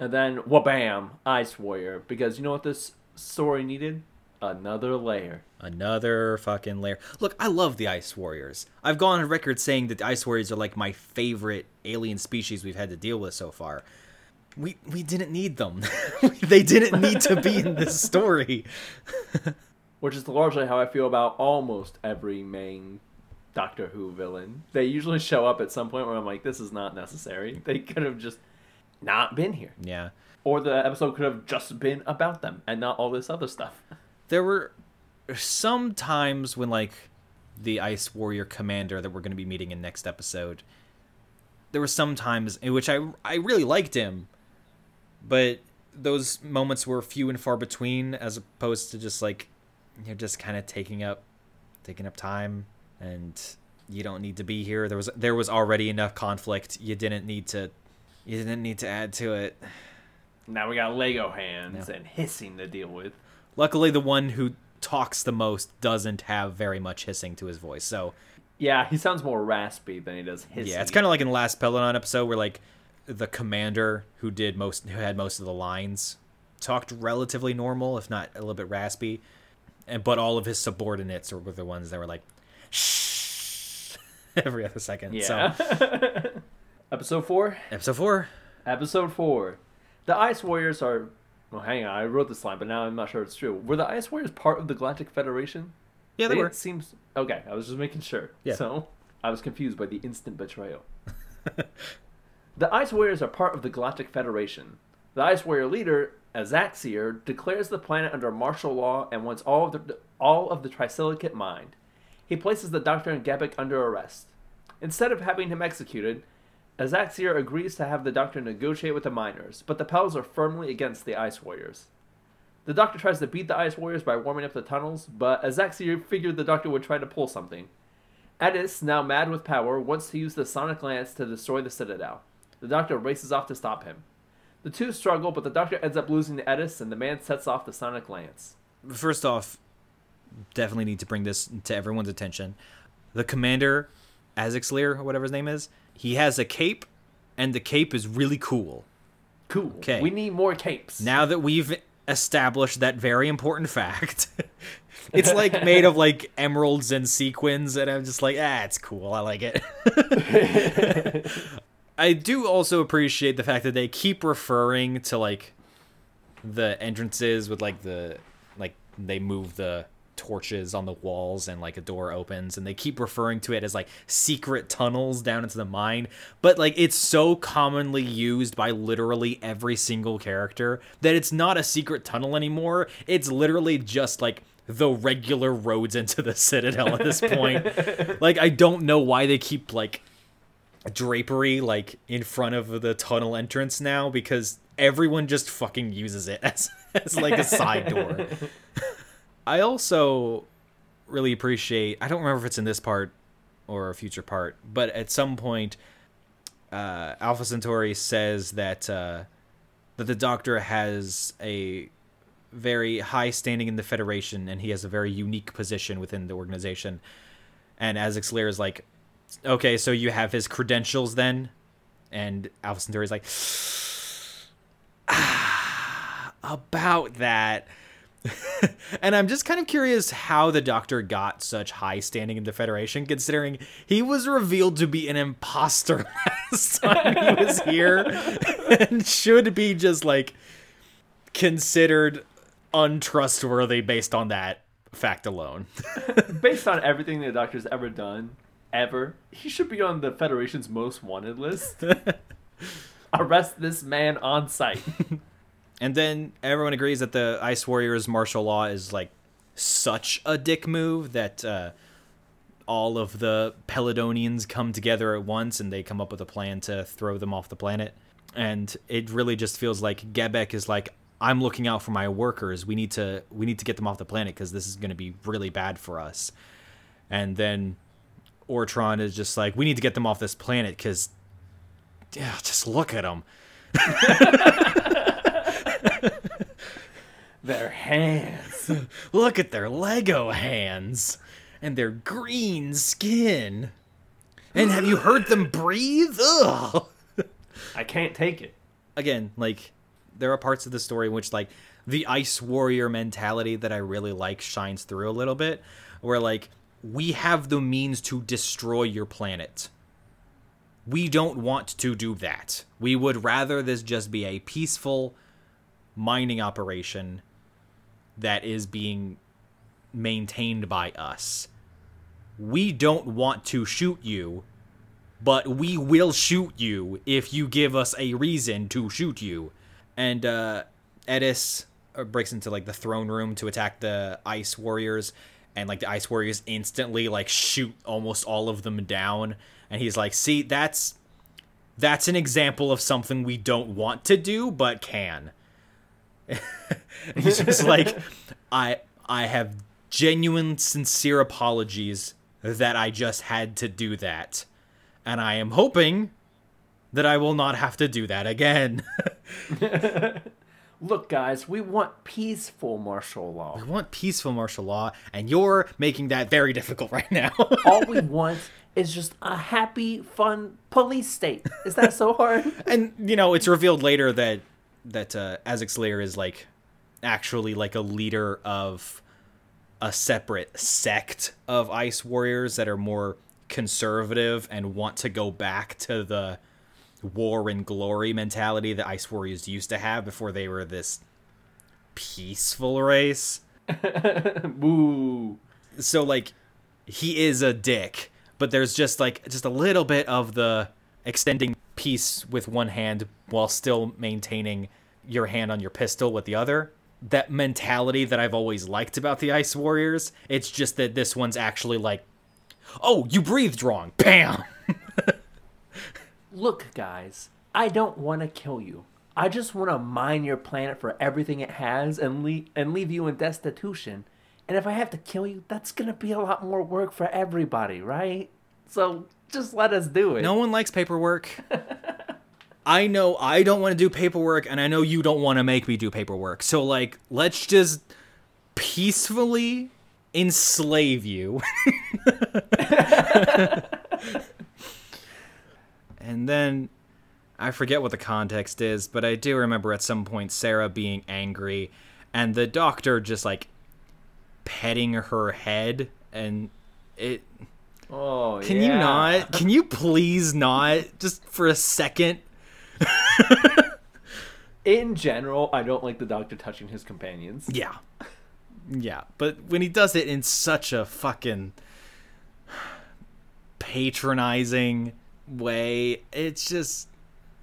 And then wabam, Ice Warrior. Because you know what this story needed? Another layer. Another fucking layer. Look, I love the Ice Warriors. I've gone on record saying that the Ice Warriors are like my favorite alien species we've had to deal with so far. We we didn't need them. they didn't need to be in this story. Which is largely how I feel about almost every main Doctor Who villain. They usually show up at some point where I'm like, this is not necessary. They could have just not been here. Yeah. Or the episode could have just been about them and not all this other stuff. There were some times when like the Ice Warrior commander that we're going to be meeting in next episode there were some times in which I I really liked him but those moments were few and far between as opposed to just like you're just kind of taking up taking up time and you don't need to be here there was there was already enough conflict you didn't need to you didn't need to add to it Now we got Lego hands Yeah. and hissing to deal with. Luckily the one who talks the most doesn't have very much hissing to his voice so Yeah, he sounds more raspy than he does hissing. yeah it's kind of like in the last Peladon episode where like the commander who did most who had most of the lines talked relatively normal if not a little bit raspy and but all of his subordinates were the ones that were like shh every other second Yeah. so Episode four. episode four Episode four. The Ice Warriors are. Well, hang on. I wrote this line, but now I'm not sure it's true. Were the Ice Warriors part of the Galactic Federation? Yeah, they were. It seems okay. I was just making sure. Yeah. So I was confused by the instant betrayal. the Ice Warriors are part of the Galactic Federation. The Ice Warrior leader, Azaxyr, declares the planet under martial law and wants all of the all of the Trisilicate mined. He places the Doctor and Gebek under arrest. Instead of having him executed, Azaxyr agrees to have the Doctor negotiate with the miners, but the Pels are firmly against the Ice Warriors. The Doctor tries to beat the Ice Warriors by warming up the tunnels, but Azaxyr figured the Doctor would try to pull something. Ettis, now mad with power, wants to use the Sonic Lance to destroy the Citadel. The Doctor races off to stop him. The two struggle, but the Doctor ends up losing to Ettis, and the man sets off the Sonic Lance. First off, definitely need to bring this to everyone's attention. The commander, Azaxyr, or whatever his name is, he has a cape, and the cape is really cool. Cool. Okay. We need more capes. Now that we've established that very important fact, it's like made of like emeralds and sequins, and I'm just like, ah, it's cool. I like it. I do also appreciate the fact that they keep referring to like the entrances with like the like they move the torches on the walls and like a door opens and they keep referring to it as like secret tunnels down into the mine. But like it's so commonly used by literally every single character that it's not a secret tunnel anymore. It's literally just like the regular roads into the citadel at this point. Like i don't know why they keep like drapery like in front of the tunnel entrance now because everyone just fucking uses it as, as like a side door. I also really appreciate I don't remember if it's in this part or a future part, but at some point uh, Alpha Centauri says that uh, that the Doctor has a very high standing in the Federation and he has a very unique position within the organization. And Azaxyr is like, okay, so you have his credentials then? And Alpha Centauri's like, ah, about that. and I'm just kind of curious how the Doctor got such high standing in the Federation, considering he was revealed to be an imposter last time he was here and should be just like considered untrustworthy based on that fact alone. Based on everything the Doctor's ever done, ever, he should be on the Federation's most wanted list. Arrest this man on sight. And then everyone agrees that the Ice Warriors martial law is like such a dick move that uh, all of the Peladonians come together at once and they come up with a plan to throw them off the planet. And it really just feels like Gebek is like, I'm looking out for my workers. We need to we need to get them off the planet because this is going to be really bad for us. And then Ortron is just like, we need to get them off this planet because, yeah, just look at them. Their hands. Look at their Lego hands and their green skin. And have you heard them breathe? Ugh. I can't take it. Again, like there are parts of the story in which like the ice warrior mentality that I really like shines through a little bit where like we have the means to destroy your planet. We don't want to do that. We would rather this just be a peaceful mining operation that is being maintained by us. We don't want to shoot you, but we will shoot you if you give us a reason to shoot you. And uh, Ettis uh, breaks into like the throne room to attack the ice warriors, and like the ice warriors instantly like shoot almost all of them down. And he's like, "See, that's that's an example of something we don't want to do, but can." he's just like i i have genuine sincere apologies that i just had to do that and i am hoping that i will not have to do that again Look, guys, we want peaceful martial law. We want peaceful martial law and you're making that very difficult right now All we want is just a happy, fun police state. Is that so hard? and you know it's revealed later that that uh, Azaxyr is like actually like a leader of a separate sect of ice warriors that are more conservative and want to go back to the war and glory mentality that Ice Warriors used to have before they were this peaceful race. Boo. So like he is a dick, but there's just like just a little bit of the extending peace with one hand while still maintaining your hand on your pistol with the other. That mentality that I've always liked about the Ice Warriors. It's just that this one's actually like, oh, you breathed wrong. Bam. Look, guys, I don't want to kill you. I just want to mine your planet for everything it has and leave and leave you in destitution. And if I have to kill you, that's gonna be a lot more work for everybody, right? So just let us do it. No one likes paperwork. I know I don't want to do paperwork, and I know you don't want to make me do paperwork. So, like, let's just peacefully enslave you. and then I forget what the context is, but I do remember at some point Sarah being angry and the doctor just like petting her head and it Oh, can you not? Can you please not? Just for a second. In general, I don't like the doctor touching his companions. Yeah. Yeah. But when he does it in such a fucking patronizing way, it's just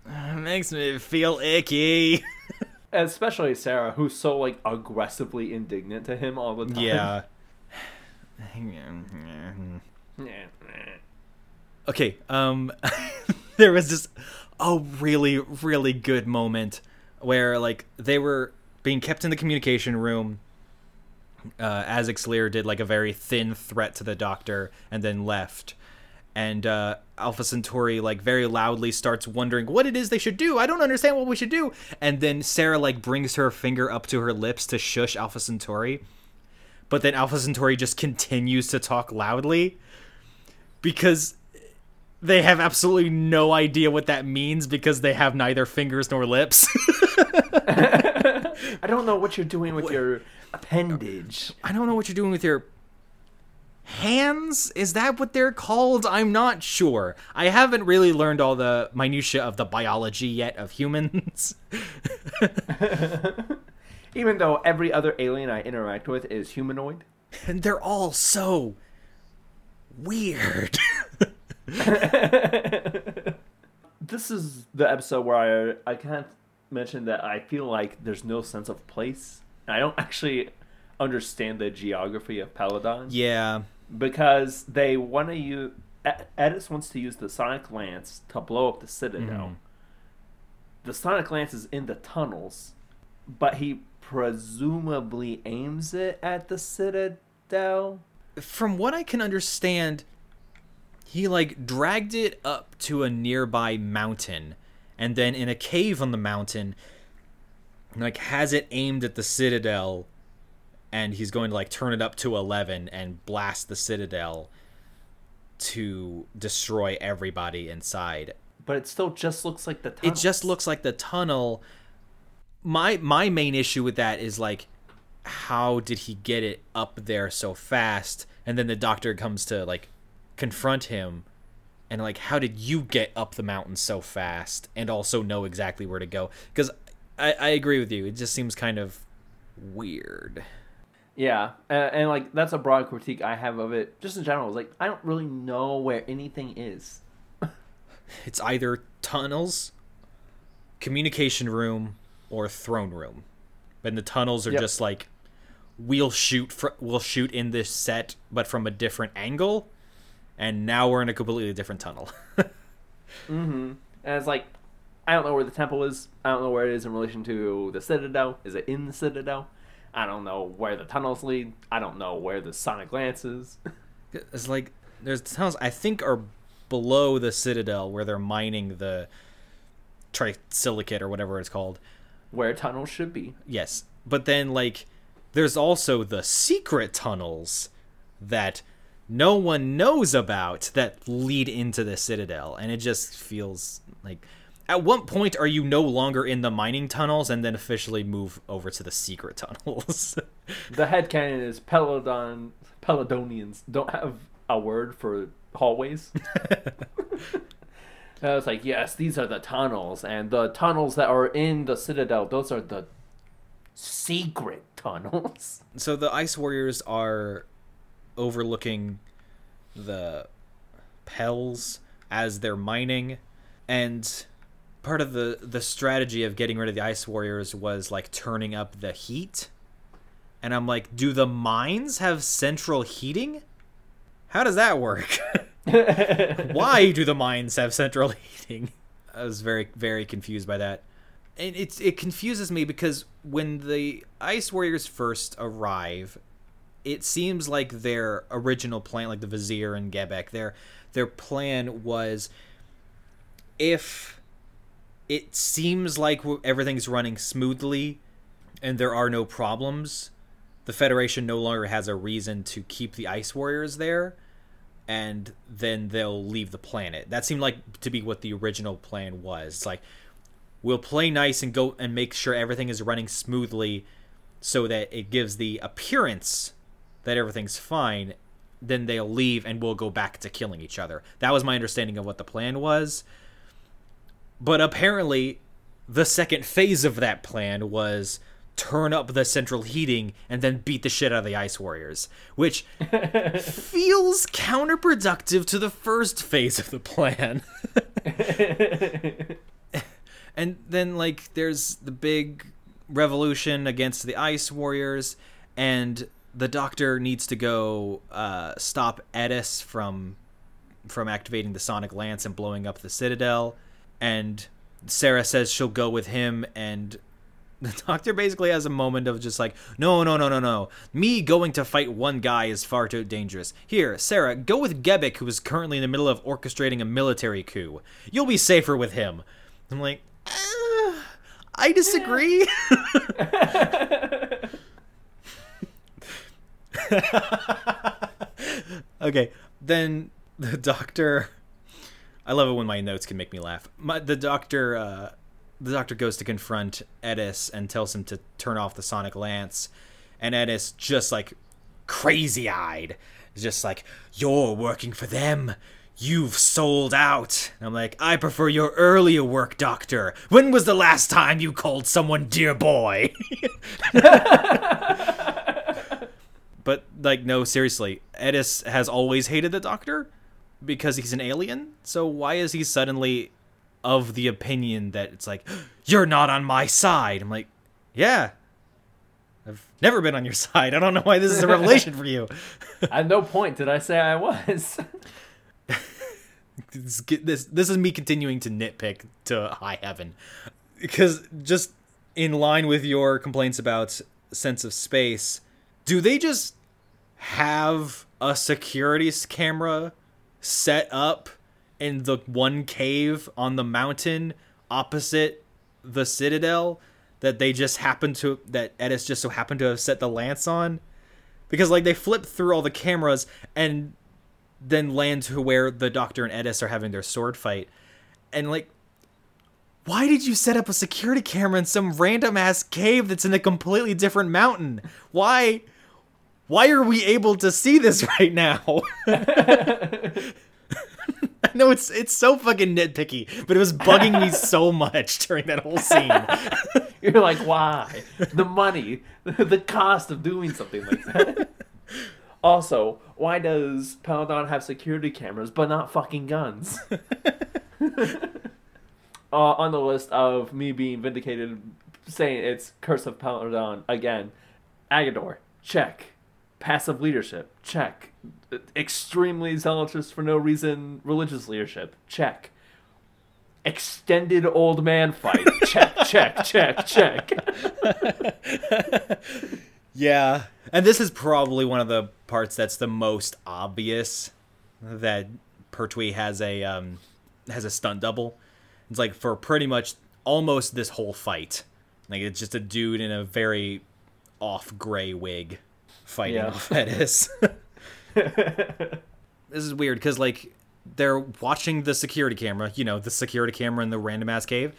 it makes me feel icky. Especially Sarah, who's so like aggressively indignant to him all the time. yeah. Okay, um there was just a really really good moment where like they were being kept in the communication room uh Azaxyr did like a very thin threat to the doctor and then left and uh Alpha Centauri like very loudly starts wondering what it is they should do. I don't understand what we should do. And then Sarah like brings her finger up to her lips to shush Alpha Centauri. But then Alpha Centauri just continues to talk loudly because they have absolutely no idea what that means because they have neither fingers nor lips. I don't know what you're doing with your appendage. I don't know what you're doing with your hands. Is that what they're called? I'm not sure. I haven't really learned all the minutia of the biology yet of humans. Even though every other alien I interact with is humanoid. and they're all so weird. This is the episode where I I can't mention that I feel like there's no sense of place. I don't actually understand the geography of Peladon yeah. because they want to use. Ettis wants to use the sonic lance to blow up the citadel. Mhm. The sonic lance is in the tunnels, but he presumably aims it at the citadel. From what I can understand, he like dragged it up to a nearby mountain and then in a cave on the mountain like has it aimed at the citadel and he's going to like turn it up to 11 and blast the citadel to destroy everybody inside. But it still just looks like the tunnel. it just looks like the tunnel. My my main issue with that is like how did he get it up there so fast? And then the doctor comes to like confront him and like how did you get up the mountain so fast and also know exactly where to go because I, I agree with you it just seems kind of weird Yeah, and, and like that's a broad critique I have of it, just in general. Like I don't really know where anything is. it's either tunnels communication room or throne room and the tunnels are Yep. just like we'll shoot fr- we'll shoot in this set but from a different angle and now we're in a completely different tunnel mm-hmm. And it's like I don't know where the temple is. I don't know where it is in relation to the citadel. Is it in the citadel? I don't know where the tunnels lead. I don't know where the sonic lance is. it's like there's tunnels i think are below the citadel where they're mining the trisilicate or whatever it's called where tunnels should be. Yes, but then like there's also the secret tunnels that no one knows about that lead into the citadel and it just feels like at what point are you no longer in the mining tunnels and then officially move over to the secret tunnels? The head headcanon is Peladon Peladonians don't have a word for hallways. I was like, yes, these are the tunnels, and the tunnels that are in the Citadel, those are the secret tunnels. So the Ice Warriors are overlooking the Pels as they're mining, and part of the the strategy of getting rid of the Ice Warriors was like turning up the heat. And I'm like, do the mines have central heating? How does that work? Why do the mines have central heating? I was very very confused by that. And it's it confuses me because when the Ice Warriors first arrive, it seems like their original plan, like the Vizier and Gebek, their their plan was if it seems like everything's running smoothly and there are no problems, the Federation no longer has a reason to keep the Ice Warriors there, and then they'll leave the planet. That seemed like to be what the original plan was. It's like we'll play nice and go and make sure everything is running smoothly so that it gives the appearance that everything's fine then they'll leave and we'll go back to killing each other. That was my understanding of what the plan was. But apparently the second phase of that plan was turn up the central heating and then beat the shit out of the ice warriors which feels counterproductive to the first phase of the plan. And then like there's the big revolution against the ice warriors and the doctor needs to go uh, stop Ettis from from activating the sonic lance and blowing up the citadel. And sarah says she'll go with him and the doctor basically has a moment of just like no no no no no. Me going to fight one guy is far too dangerous. Here sarah go with gebek who is currently in the middle of orchestrating a military coup. You'll be safer with him. I'm like uh, i disagree okay then the doctor i love it when my notes can make me laugh. My, the doctor uh, the doctor goes to confront Ettis and tells him to turn off the sonic lance and Ettis just like crazy eyed just like you're working for them. You've sold out. And i'm like i prefer your earlier work doctor. When was the last time you called someone dear boy but like no seriously Ettis has always hated the doctor because he's an alien. So why is he suddenly of the opinion that it's like you're not on my side. I'm like yeah i've never been on your side. I don't know why this is a revelation for you. At no point did I say I was. this, this this is me continuing to nitpick to high heaven. Because just in line with your complaints about sense of space do they just have a security camera set up in the one cave on the mountain opposite the citadel that they just happen to that Ettis just so happened to have set the lance on? Because like they flip through all the cameras and then land to where the doctor and Ettis are having their sword fight. And like why did you set up a security camera in some random ass cave that's in a completely different mountain? Why why are we able to see this right now I know it's it's so fucking nitpicky, but it was bugging me so much during that whole scene. You're like, why? The money, the cost of doing something like that. Also, why does Peladon have security cameras but not fucking guns? uh, on the list of me being vindicated, saying it's Curse of Peladon again. Aggedor, check. Passive leadership, check. Extremely zealous for no reason, religious leadership, check. Extended old man fight, check, check, check, check. yeah, and this is probably one of the parts that's the most obvious that Pertwee has a um, has a stunt double. It's like for pretty much almost this whole fight, like it's just a dude in a very off gray wig fighting Yeah. off Ettis. this is weird because like they're watching the security camera, you know, the security camera in the random ass cave,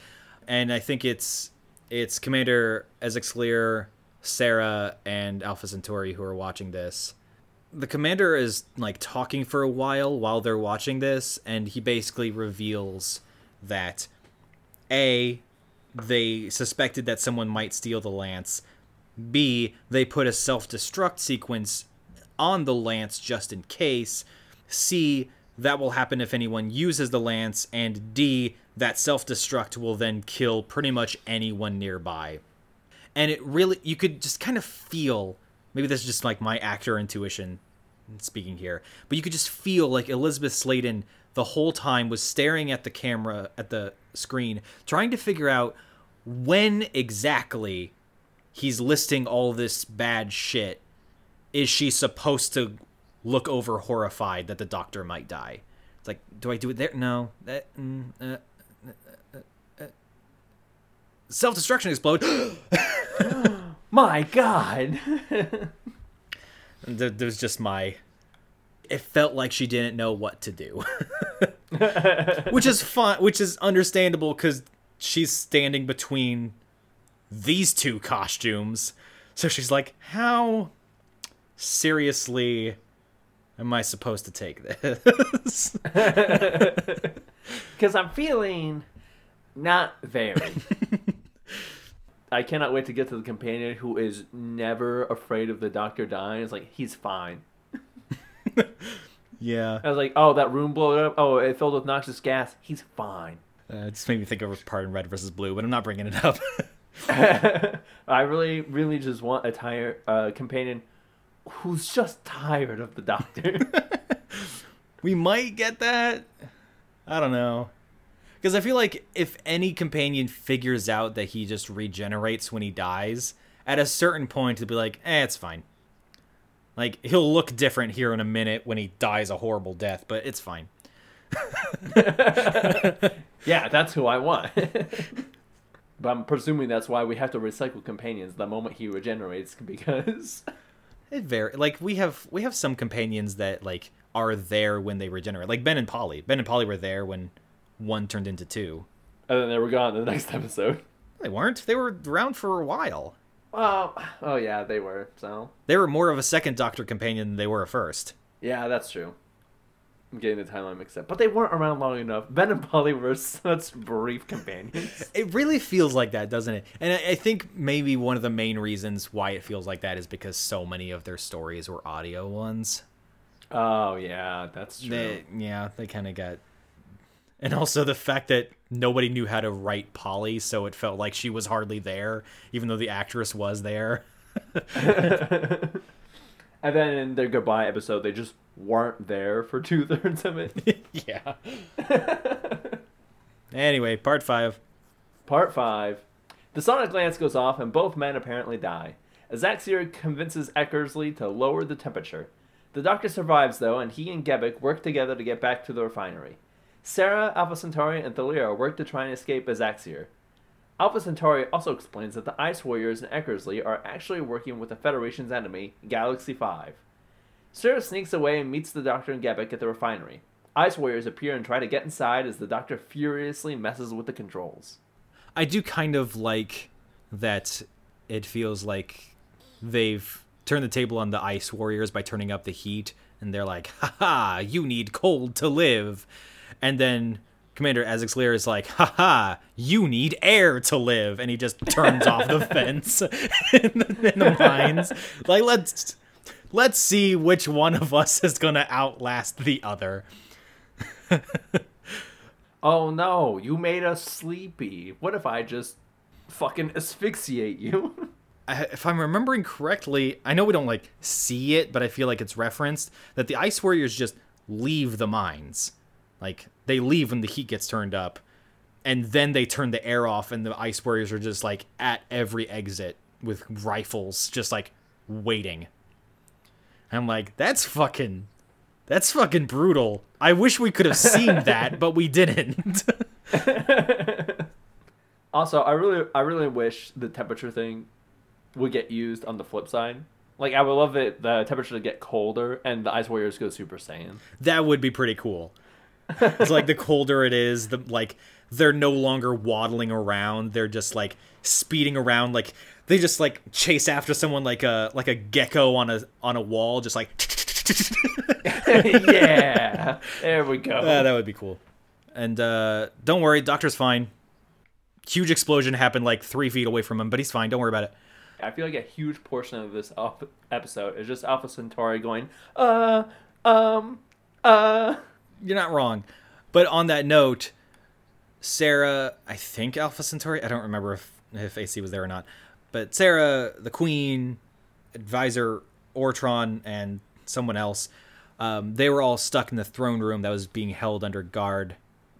and I think it's it's Commander Azaxyr, Sarah, and Alpha Centauri who are watching this. The commander is like talking for a while while they're watching this, and he basically reveals that A, they suspected that someone might steal the lance. B, they put a self destruct sequence on the lance just in case. C, that will happen if anyone uses the lance. And D, that self destruct will then kill pretty much anyone nearby. And it really, you could just kind of feel maybe this is just like my actor intuition speaking here, but you could just feel like Elizabeth Sladen the whole time was staring at the camera, at the screen, trying to figure out when exactly he's listing all this bad shit is she supposed to look over horrified that the doctor might die? It's like do i do it there? No. That, mm, uh, uh, uh, self-destruction explode. My God. there, there's just my it felt like she didn't know what to do. Which is fun which is understandable because she's standing between these two costumes so she's like how seriously am i supposed to take this Because I'm feeling not very. I cannot wait to get to the companion who is never afraid of the doctor dying. It's like, he's fine. yeah I was like, oh, that room blew up. Oh, it filled with noxious gas. He's fine. uh, it just made me think of part in red versus blue but i'm not bringing it up I really, really just want a tired uh, companion who's just tired of the doctor. we might get that. I don't know. Because I feel like if any companion figures out that he just regenerates when he dies, at a certain point it'll be like, eh, it's fine. Like he'll look different here in a minute when he dies a horrible death, but it's fine. yeah, that's who I want. But I'm presuming that's why we have to recycle companions the moment he regenerates because It very like we have we have some companions that like are there when they regenerate. Like Ben and Polly. Ben and Polly were there when one turned into two. and then they were gone in the next episode. They weren't. They were around for a while. Oh, oh yeah, they were. So They were more of a second Doctor companion than they were a first. yeah, that's true. I'm getting the timeline mixed up, but they weren't around long enough. Ben and Polly were such brief companions. It really feels like that, doesn't it? And I, I think maybe one of the main reasons why it feels like that is because so many of their stories were audio ones. oh yeah, that's true. They, yeah, they kind of got. And also the fact that nobody knew how to write Polly, so it felt like she was hardly there, even though the actress was there. and then in their goodbye episode, they just weren't there for two thirds of it. yeah. anyway, part five. Part 5. The sonic lance goes off and both men apparently die. Azaxyr convinces Eckersley to lower the temperature. The doctor survives though, and he and Gebek work together to get back to the refinery. Sarah, Alpha Centauri, and Thalira work to try and escape Azaxyr. Alpha Centauri also explains that the Ice Warriors and Eckersley are actually working with the Federation's enemy, Galaxy 5. Sarah sneaks away and meets the Doctor and Gebek at the refinery. Ice Warriors appear and try to get inside as the Doctor furiously messes with the controls. I do kind of like that it feels like they've turned the table on the ice warriors by turning up the heat and they're like, haha, you need cold to live. And then Commander Azaxyr is like, haha, you need air to live. And he just turns off the fence in the, in the mines. Like, let's let's see which one of us is gonna outlast the other. Oh no, you made us sleepy. What if I just fucking asphyxiate you? I- if I'm remembering correctly, I know we don't like see it, but I feel like it's referenced that the Ice Warriors just leave the mines. Like they leave when the heat gets turned up, and then they turn the air off, and the Ice Warriors are just like at every exit with rifles, just like waiting. I'm like, that's fucking, that's fucking brutal. I wish we could have seen that, but we didn't. also, I really I really wish the temperature thing would get used on the flip side. Like I would love it the temperature to get colder and the ice warriors go super saiyan. that would be pretty cool. It's like the colder it is, the like they're no longer waddling around. They're just like speeding around like they just like chase after someone like a like a gecko on a on a wall just like yeah. There we go. Ah, that would be cool. And uh, don't worry, Doctor's fine. Huge explosion happened like three feet away from him, but he's fine. Don't worry about it. I feel like a huge portion of this episode is just Alpha Centauri going, uh, um, uh. You're not wrong. But on that note, Sarah, I think Alpha Centauri, I don't remember if, if AC was there or not, but Sarah, the Queen, advisor Ortron, and someone else, um, they were all stuck in the throne room that was being held under guard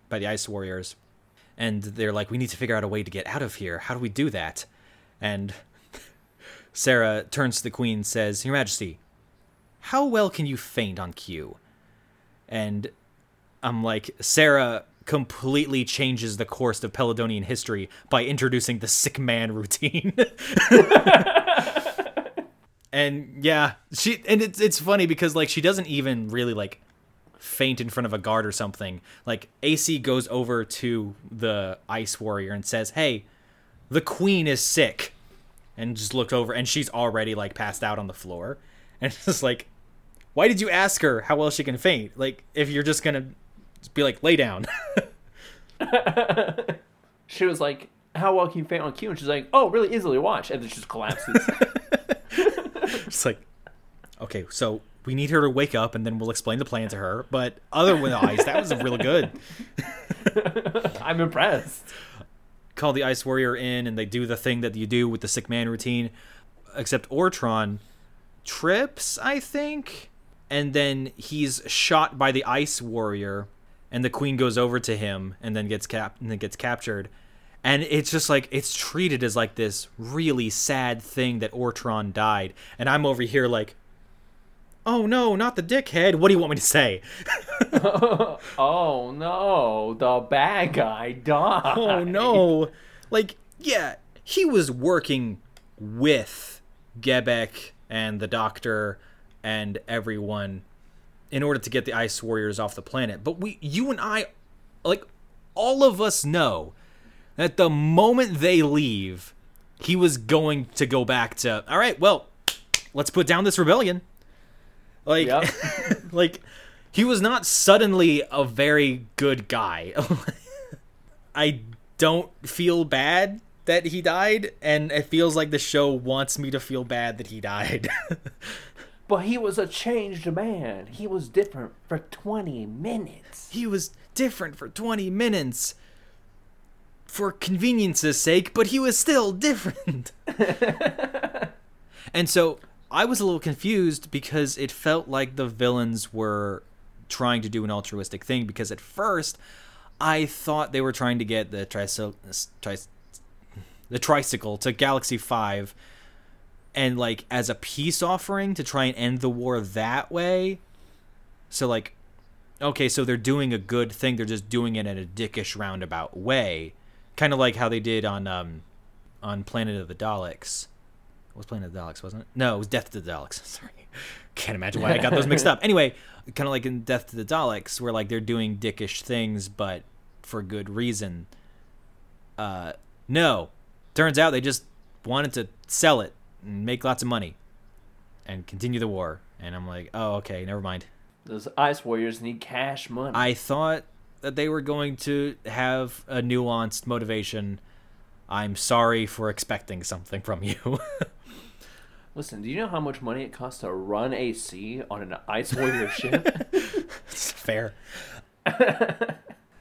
by the Ice Warriors. And they're like, we need to figure out a way to get out of here. How do we do that? And Sarah turns to the Queen and says, Your Majesty, how well can you faint on cue? And I'm like, Sarah completely changes the course of Peladonian history by introducing the sick man routine. and yeah, she and it's it's funny because like she doesn't even really like faint in front of a guard or something. Like AC goes over to the ice warrior and says, "Hey, the queen is sick." And just looked over and she's already like passed out on the floor. And it's just like why did you ask her how well she can faint? Like if you're just going to be like lay down. she was like, "How well can you faint on cue?" And she's like, "Oh, really easily. Watch." And then she just collapses. it's like, okay, so we need her to wake up, and then we'll explain the plan to her. But otherwise, that was really good. I'm impressed. Call the Ice Warrior in, and they do the thing that you do with the sick man routine. Except Ortron trips, I think, and then he's shot by the Ice Warrior, and the Queen goes over to him, and then gets cap and then gets captured and it's just like it's treated as like this really sad thing that Ortron died, and I'm over here like, oh no, not the dickhead. What do you want me to say? oh no, the bad guy died. Oh no, like yeah, he was working with Gebek and the Doctor and everyone in order to get the Ice Warriors off the planet. But we, you and I, like all of us know that the moment they leave, he was going to go back to, all right, well, let's put down this rebellion. Like, Yep. like he was not suddenly a very good guy. I don't feel bad that he died, and it feels like the show wants me to feel bad that he died. But he was a changed man. He was different for 20 minutes. he was different for 20 minutes for convenience's sake, but he was still different. and so I was a little confused because it felt like the villains were trying to do an altruistic thing because at first I thought they were trying to get the tricycle tri- the tricycle to Galaxy 5 and like as a peace offering to try and end the war that way. So like okay, so they're doing a good thing. They're just doing it in a dickish roundabout way, kind of like how they did on um on Planet of the Daleks. It was Planet of the Daleks, wasn't it? No, it was Death to the Daleks. Sorry, can't imagine why I got those mixed up. Anyway, kind of like in Death to the Daleks, where like they're doing dickish things, but for good reason. Uh, no, turns out they just wanted to sell it make lots of money, and continue the war. And I'm like, oh, okay, never mind. Those Ice Warriors need cash money. I thought that they were going to have a nuanced motivation. I'm sorry for expecting something from you. Listen, do you know how much money it costs to run AC on an Ice Warrior ship? it's fair.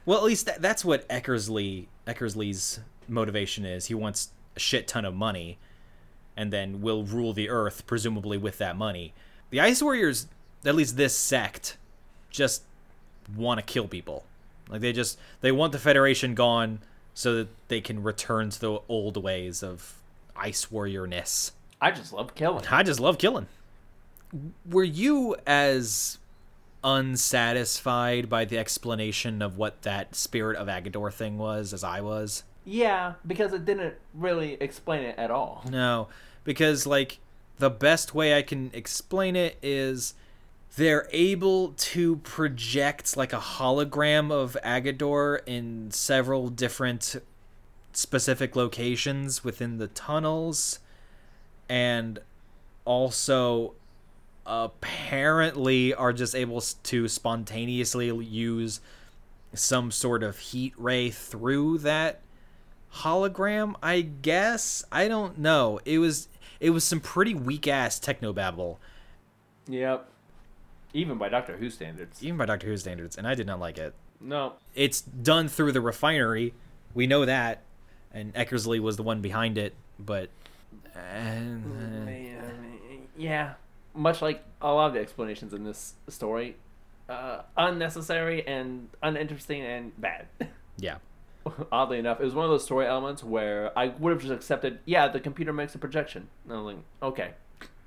well, at least that, that's what Eckersley Eckersley's motivation is. He wants a shit ton of money, and then will rule the Earth, presumably with that money. The Ice Warriors, at least this sect, just want to kill people. Like they just they want the Federation gone so that they can return to the old ways of Ice Warriorness. I just love killing. I just love killing. Were you as unsatisfied by the explanation of what that spirit of Aggedor thing was as I was? Yeah, because it didn't really explain it at all. No, because like the best way I can explain it is they're able to project like a hologram of Aggedor in several different specific locations within the tunnels and also apparently are just able to spontaneously use some sort of heat ray through that hologram, I guess. I don't know. It was it was some pretty weak ass technobabble, Yep. Even by Doctor Who standards. even by Doctor Who standards, and I did not like it. No. It's done through the refinery. We know that, and Eckersley was the one behind it, but uh, Yeah. Much like a lot of the explanations in this story, uh, unnecessary and uninteresting and bad. yeah. Oddly enough, it was one of those story elements where I would have just accepted, yeah, the computer makes a projection. And I'm like, okay.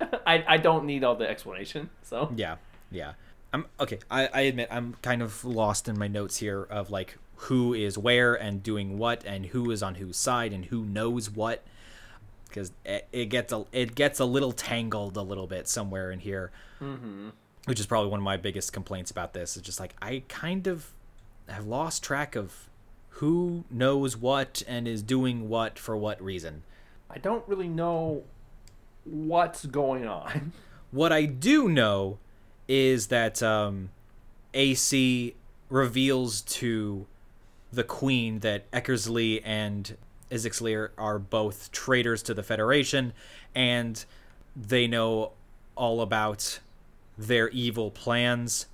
I, I don't need all the explanation, so. Yeah, yeah. I'm okay. I, I admit I'm kind of lost in my notes here of like who is where and doing what and who is on whose side and who knows what because it, it gets a it gets a little tangled a little bit somewhere in here, mm-hmm. which is probably one of my biggest complaints about this. Is just like I kind of have lost track of who knows what and is doing what for what reason. I don't really know what's going on. What I do know is that um, AC reveals to the Queen that Eckersley and Azaxyr are both traitors to the Federation, and they know all about their evil plans.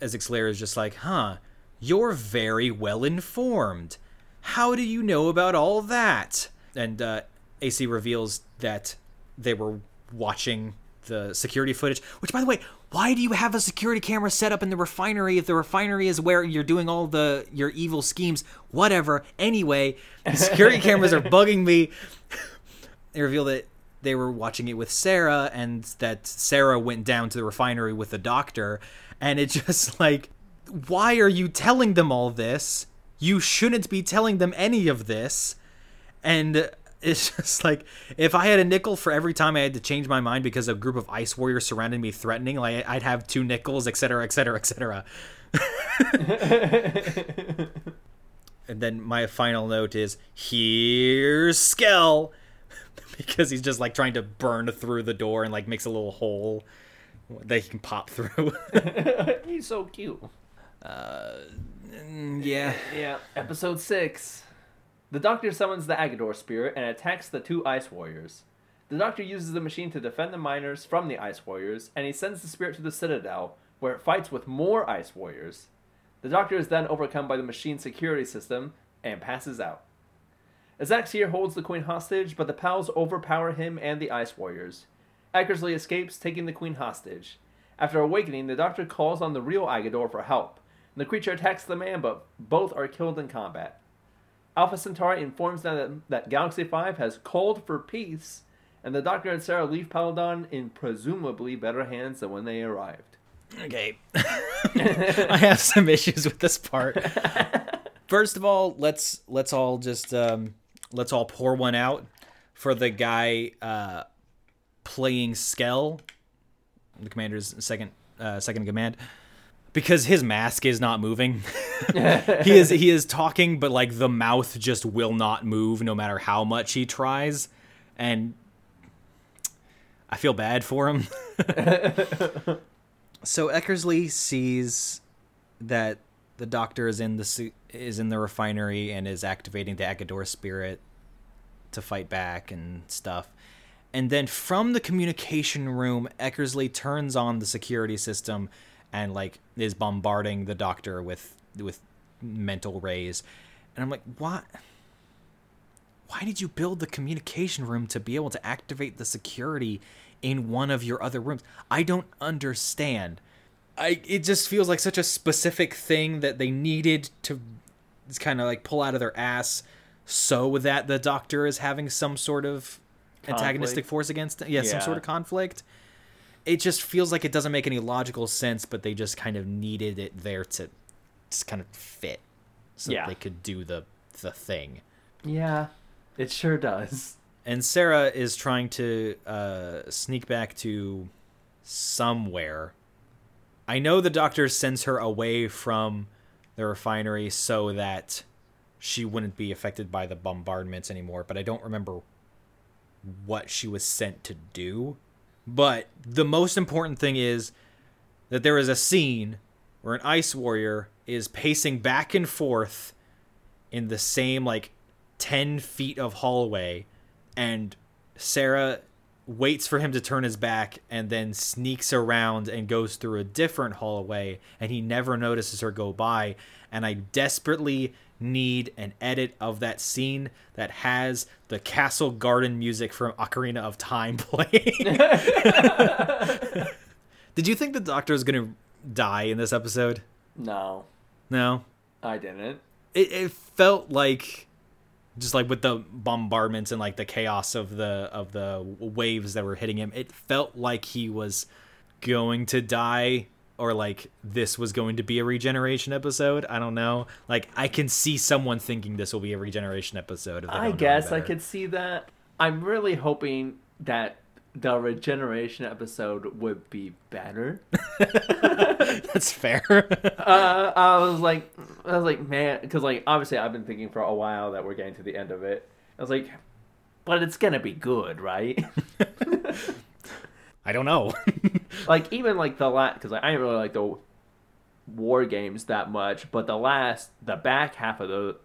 Azaxyr is just like, huh, you're very well informed. How do you know about all that? And uh, AC reveals that they were watching the security footage. Which, by the way, why do you have a security camera set up in the refinery if the refinery is where you're doing all the your evil schemes? Whatever. Anyway, the security cameras are bugging me. They reveal that they were watching it with Sarah, and that Sarah went down to the refinery with the doctor, and it just like, why are you telling them all this? You shouldn't be telling them any of this. And it's just like if I had a nickel for every time I had to change my mind because a group of ice warriors surrounded me threatening, like I'd have two nickels, etc., etc., etc. And then my final note is here's Skell because he's just like trying to burn through the door and like makes a little hole that he can pop through. He's so cute. Uh, yeah. Yeah. Episode 6. The Doctor summons the Aggedor spirit and attacks the two Ice Warriors. The Doctor uses the machine to defend the miners from the Ice Warriors, and he sends the spirit to the Citadel, where it fights with more Ice Warriors. The Doctor is then overcome by the machine's security system and passes out. Azaxyr holds the Queen hostage, but the Pels overpower him and the Ice Warriors. Eckersley escapes, taking the Queen hostage. After awakening, the Doctor calls on the real Aggedor for help. The creature attacks the man, but both are killed in combat. Alpha Centauri informs them that, that Galaxy 5 has called for peace, and the Doctor and Sarah leave Peladon in presumably better hands than when they arrived. Okay. I have some issues with this part. First of all, let's let's all just um, let's all pour one out for the guy uh, playing Skell, the commander's second uh, second in command, because his mask is not moving. he is he is talking, but like the mouth just will not move no matter how much he tries, and I feel bad for him. so Eckersley sees that the doctor is in the is in the refinery and is activating the Aggedor spirit to fight back and stuff. And then from the communication room, Eckersley turns on the security system and like is bombarding the doctor with with mental rays. And I'm like, "What? Why did you build the communication room to be able to activate the security in one of your other rooms? I don't understand." I it just feels like such a specific thing that they needed to kind of like pull out of their ass so that the doctor is having some sort of antagonistic force against yeah, some sort of conflict. It just feels like it doesn't make any logical sense, but they just kind of needed it there to just kind of fit so Yeah. they could do the the thing. Yeah, it sure does. And Sarah is trying to uh, sneak back to somewhere. I know the doctor sends her away from the refinery so that she wouldn't be affected by the bombardments anymore, but I don't remember what she was sent to do. But the most important thing is that there is a scene where an ice warrior is pacing back and forth in the same like 10 feet of hallway and Sarah waits for him to turn his back and then sneaks around and goes through a different hallway and he never notices her go by. And I desperately need an edit of that scene that has the castle garden music from Ocarina of Time playing. Did you think the doctor was going to die in this episode? No, No. I didn't. It, it felt like just like with the bombardments and like the chaos of the of the waves that were hitting him, it felt like he was going to die or like this was going to be a regeneration episode. I don't know. Like I can see someone thinking this will be a regeneration episode. I guess I could see that. I'm really hoping that the regeneration episode would be better. That's fair. uh, I was like, I was like, man, because like obviously I've been thinking for a while that we're getting to the end of it. I was like, but it's gonna be good, right? I don't know. like even like the last, because like, I didn't really like the war games that much, but the last, the back half of those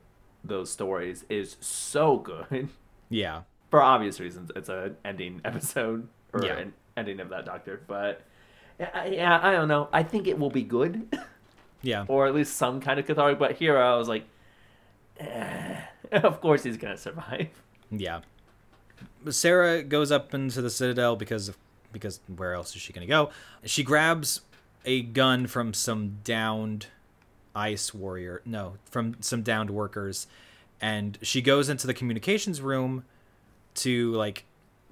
those stories is so good yeah. for obvious reasons. It's an ending episode or Yeah. an ending of that Doctor, but. Yeah, I- yeah, I don't know. I think it will be good. Yeah. or at least some kind of cathartic. But here I was like, eh, of course he's gonna survive. Yeah. Sarah goes up into the citadel because of, because where else is she going to go? She grabs a gun from some downed ice warrior. No, from some downed workers and she goes into the communications room to like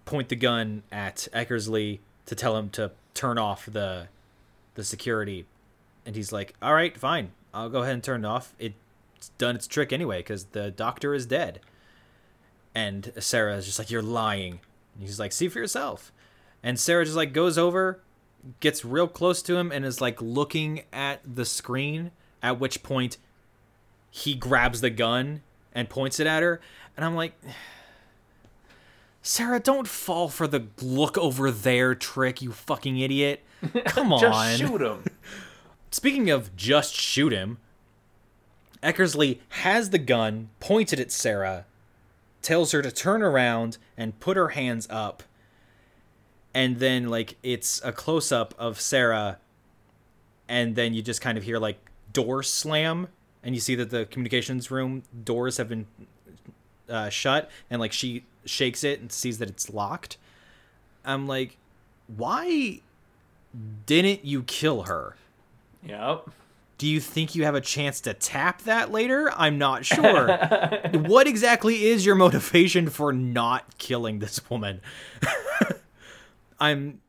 point the gun at Eckersley to tell him to turn off the the security and he's like, "All right, fine. I'll go ahead and turn it off. It's done its trick anyway cuz the doctor is dead." And Sarah is just like, "You're lying." And he's like, "See for yourself." And Sarah just like goes over, gets real close to him, and is like looking at the screen. At which point, he grabs the gun and points it at her, and I'm like, Sarah, don't fall for the look over there trick, you fucking idiot. Come on. Just shoot him. Speaking of just shoot him, Eckersley has the gun pointed at Sarah, tells her to turn around and put her hands up. And then, like, it's a close up of Sarah, and then you just kind of hear, like, door slam, and you see that the communications room doors have been uh, shut, and, like, she shakes it and sees that it's locked. I'm like, why didn't you kill her? yep. Do you think you have a chance to tap that later? I'm not sure. what exactly is your motivation for not killing this woman? I'm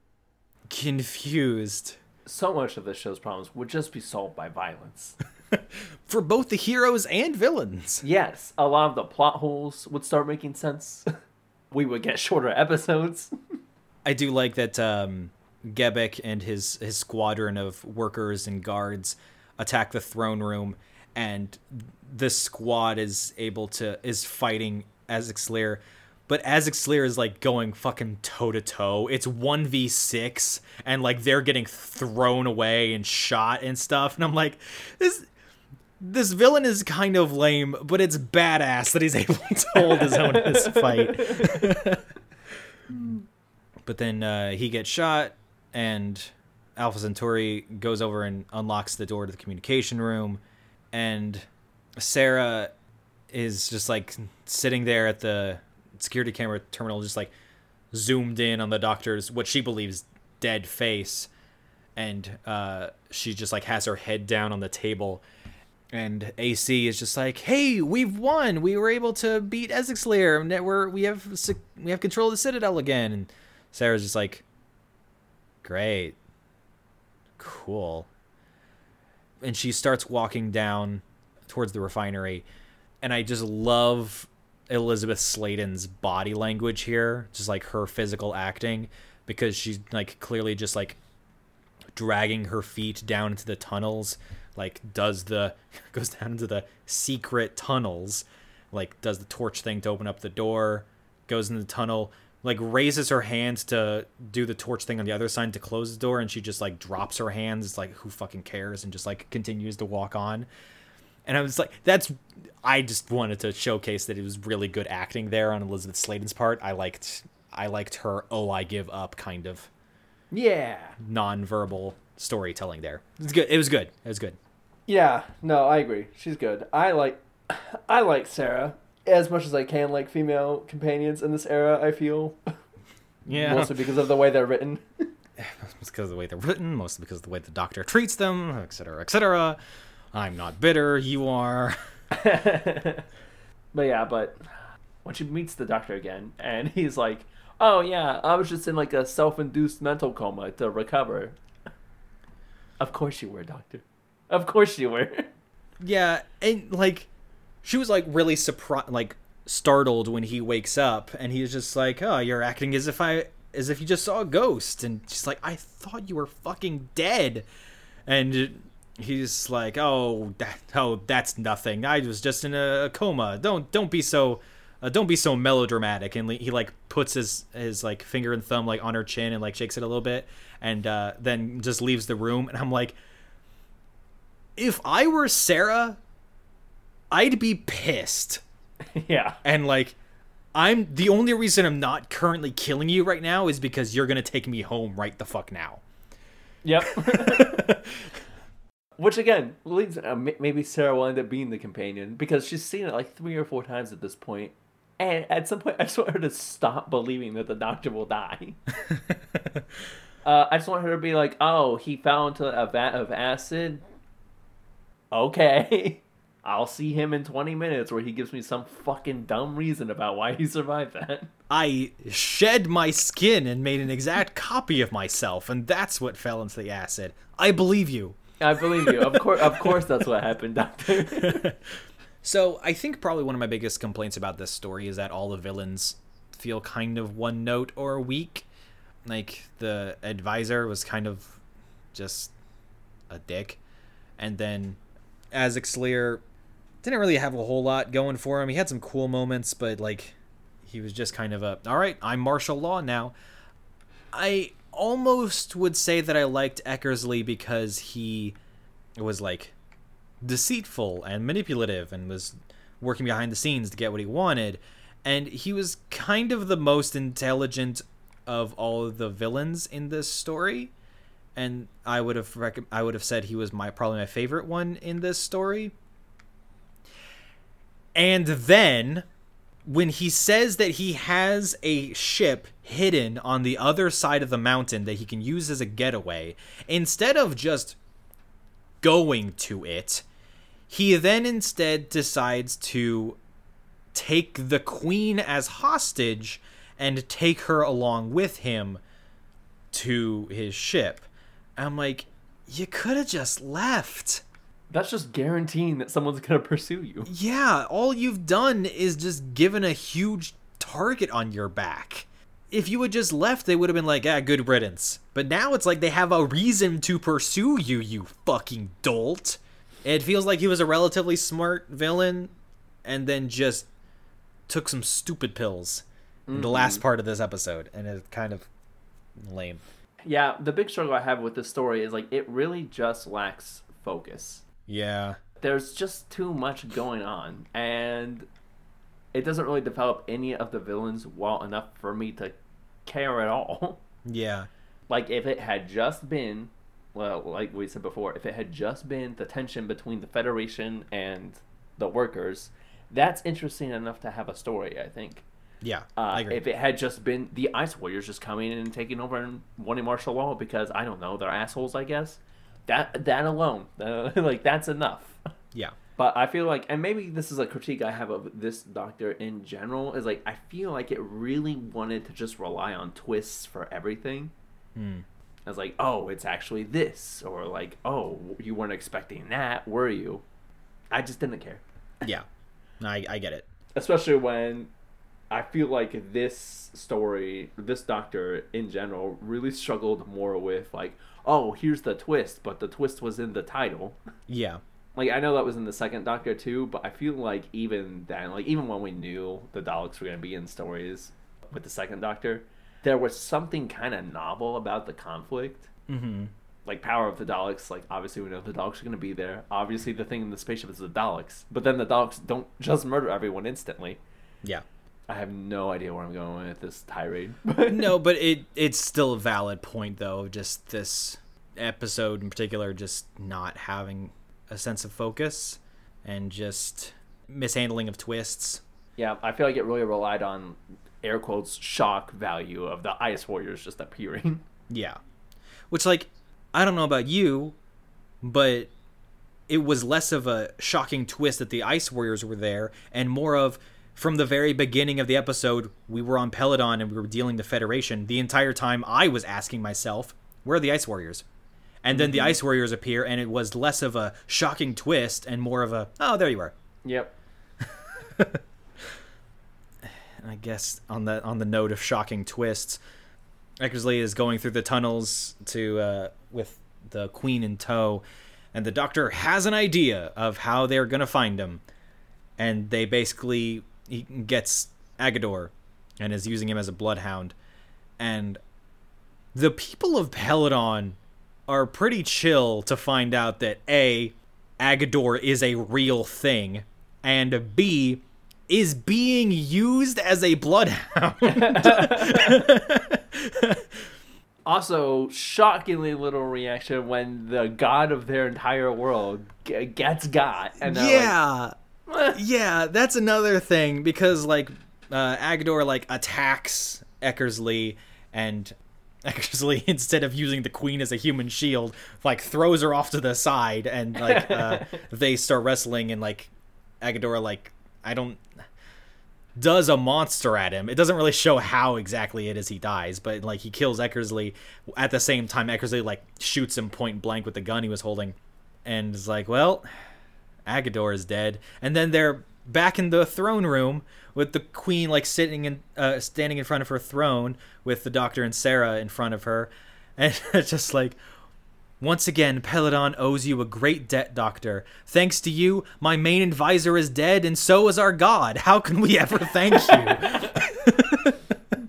confused. So much of this show's problems would just be solved by violence. For both the heroes and villains. yes, a lot of the plot holes would start making sense. we would get shorter episodes. I do like that um, Gebek and his, his squadron of workers and guards attack the throne room, and the squad is able to is fighting Azaxyr, but Azaxyr is like going fucking toe to toe. It's one v six, and like they're getting thrown away and shot and stuff, and I'm like, this. This villain is kind of lame, but it's badass that he's able to hold his own in this fight. but then uh, he gets shot, and Alpha Centauri goes over and unlocks the door to the communication room, and Sarah is just like sitting there at the security camera terminal, just like zoomed in on the doctor's what she believes dead face, and uh, she just like has her head down on the table. And AC is just like, "Hey, we've won. We were able to beat Essex that We're we have we have control of the Citadel again." And Sarah's just like, "Great, cool." And she starts walking down towards the refinery, and I just love Elizabeth Sladen's body language here, just like her physical acting, because she's like clearly just like dragging her feet down into the tunnels like does the goes down into the secret tunnels like does the torch thing to open up the door goes in the tunnel like raises her hands to do the torch thing on the other side to close the door and she just like drops her hands like who fucking cares and just like continues to walk on and i was like that's i just wanted to showcase that it was really good acting there on elizabeth sladen's part i liked i liked her oh i give up kind of Yeah. non-verbal storytelling there it's good it was good it was good Yeah, no, I agree. She's good. I like I like Sarah as much as I can like female companions in this era, I feel. yeah Mostly because of the way they're written. Because of the way they're written, mostly because of the way the doctor treats them, etc., etc. I'm not bitter, you are. But yeah, but when she meets the doctor again and he's like, Oh yeah, I was just in like a self induced mental coma to recover. Of course you were, Doctor. Of course you were. Yeah, and like, she was like really surprised, like startled when he wakes up, and he's just like, "Oh, you're acting as if I, as if you just saw a ghost," and she's like, "I thought you were fucking dead," and he's like, "Oh, that, oh, that's nothing. I was just in a coma. Don't, don't be so." Uh, don't be so melodramatic and he like puts his his like finger and thumb like on her chin and like shakes it a little bit and uh, then just leaves the room and i'm like if I were Sarah, I'd be pissed. yeah. And like, I'm the only reason I'm not currently killing you right now is because you're gonna take me home right the fuck now. Yep. Which again leads uh, maybe Sarah will end up being the companion because she's seen it like three or four times at this point, and at some point I just want her to stop believing that the doctor will die. uh, I just want her to be like, "Oh, he fell into a vat of acid. Okay, I'll see him in twenty minutes, where he gives me some fucking dumb reason about why he survived that." I shed my skin and made an exact copy of myself, and that's what fell into the acid. I believe you. I believe you. Of course, of course, that's what happened, Doctor. So I think probably one of my biggest complaints about this story is that all the villains feel kind of one note or weak. Like the advisor was kind of just a dick, and then Lear didn't really have a whole lot going for him. He had some cool moments, but like he was just kind of a all right. I'm martial law now. I almost would say that I liked Eckersley because he was like deceitful and manipulative and was working behind the scenes to get what he wanted. And he was kind of the most intelligent of all of the villains in this story. And I would have rec- I would have said he was my probably my favorite one in this story. And then when he says that he has a ship hidden on the other side of the mountain that he can use as a getaway, instead of just going to it, he then instead decides to take the queen as hostage and take her along with him to his ship. I'm like, you could have just left. That's just guaranteeing that someone's gonna pursue you. Yeah, all you've done is just given a huge target on your back. If you had just left, they would have been like, ah, good riddance. But now it's like they have a reason to pursue you, you fucking dolt. It feels like he was a relatively smart villain and then just took some stupid pills in the last part of this episode. And it's kind of lame. Yeah, the big struggle I have with this story is like it really just lacks focus. Yeah. There's just too much going on, and it doesn't really develop any of the villains well enough for me to care at all. Yeah. like if it had just been well like we said before if it had just been the tension between the federation and the workers that's interesting enough to have a story i think Yeah. uh, I agree. if it had just been the ice warriors just coming in and taking over and wanting martial law because i don't know they're assholes i guess that that alone uh, like that's enough yeah. but I feel like, and maybe this is a critique I have of this Doctor in general, is like I feel like it really wanted to just rely on twists for everything. Hmm. I was like, oh, it's actually this, or like, oh, you weren't expecting that, were you? I just didn't care, Yeah. I, I get it. especially when I feel like this story, this Doctor in general, really struggled more with like, oh, here's the twist, but the twist was in the title. Yeah. like I know that was in the second Doctor too, but I feel like even then, like even when we knew the Daleks were gonna be in stories, with the second Doctor, there was something kind of novel about the conflict. Mm-hmm. Like power of the Daleks. Like obviously we know the Daleks are going to be there. Obviously the thing in the spaceship is the Daleks, but then the Daleks don't just murder everyone instantly. Yeah. I have no idea where I'm going with this tirade. no, but it it's still a valid point though. Just this episode in particular, just not having a sense of focus and just mishandling of twists. Yeah, I feel like it really relied on air quotes shock value of the Ice Warriors just appearing. Yeah. Which like I don't know about you, but it was less of a shocking twist that the Ice Warriors were there and more of from the very beginning of the episode, we were on Peladon and we were dealing the Federation. The entire time I was asking myself, where are the Ice Warriors? And then the Ice Warriors appear and it was less of a shocking twist and more of a, oh, there you are. Yep. I guess on the on the note of shocking twists, Eckersley is going through the tunnels to uh, with the Queen in tow, and the Doctor has an idea of how they're gonna find him, and they basically he gets Aggedor, and is using him as a bloodhound, and the people of Peladon are pretty chill to find out that a Aggedor is a real thing, and b is being used as a bloodhound. Also, shockingly little reaction when the god of their entire world g- gets got. And they're like, yeah, that's another thing because like uh, Aggedor like attacks Eckersley and Eckersley instead of using the queen as a human shield like throws her off to the side and like uh, they start wrestling and like Aggedor like I don't does a monster at him. It doesn't really show how exactly it is he dies, but like he kills Eckersley at the same time Eckersley like shoots him point blank with the gun he was holding and is like, "Well, Aggedor is dead." And then they're back in the throne room with the queen like sitting in uh, standing in front of her throne with the doctor and Sarah in front of her. And it's just like once again, Peladon owes you a great debt, Doctor. Thanks to you, my main advisor is dead, and so is our god. How can we ever thank you?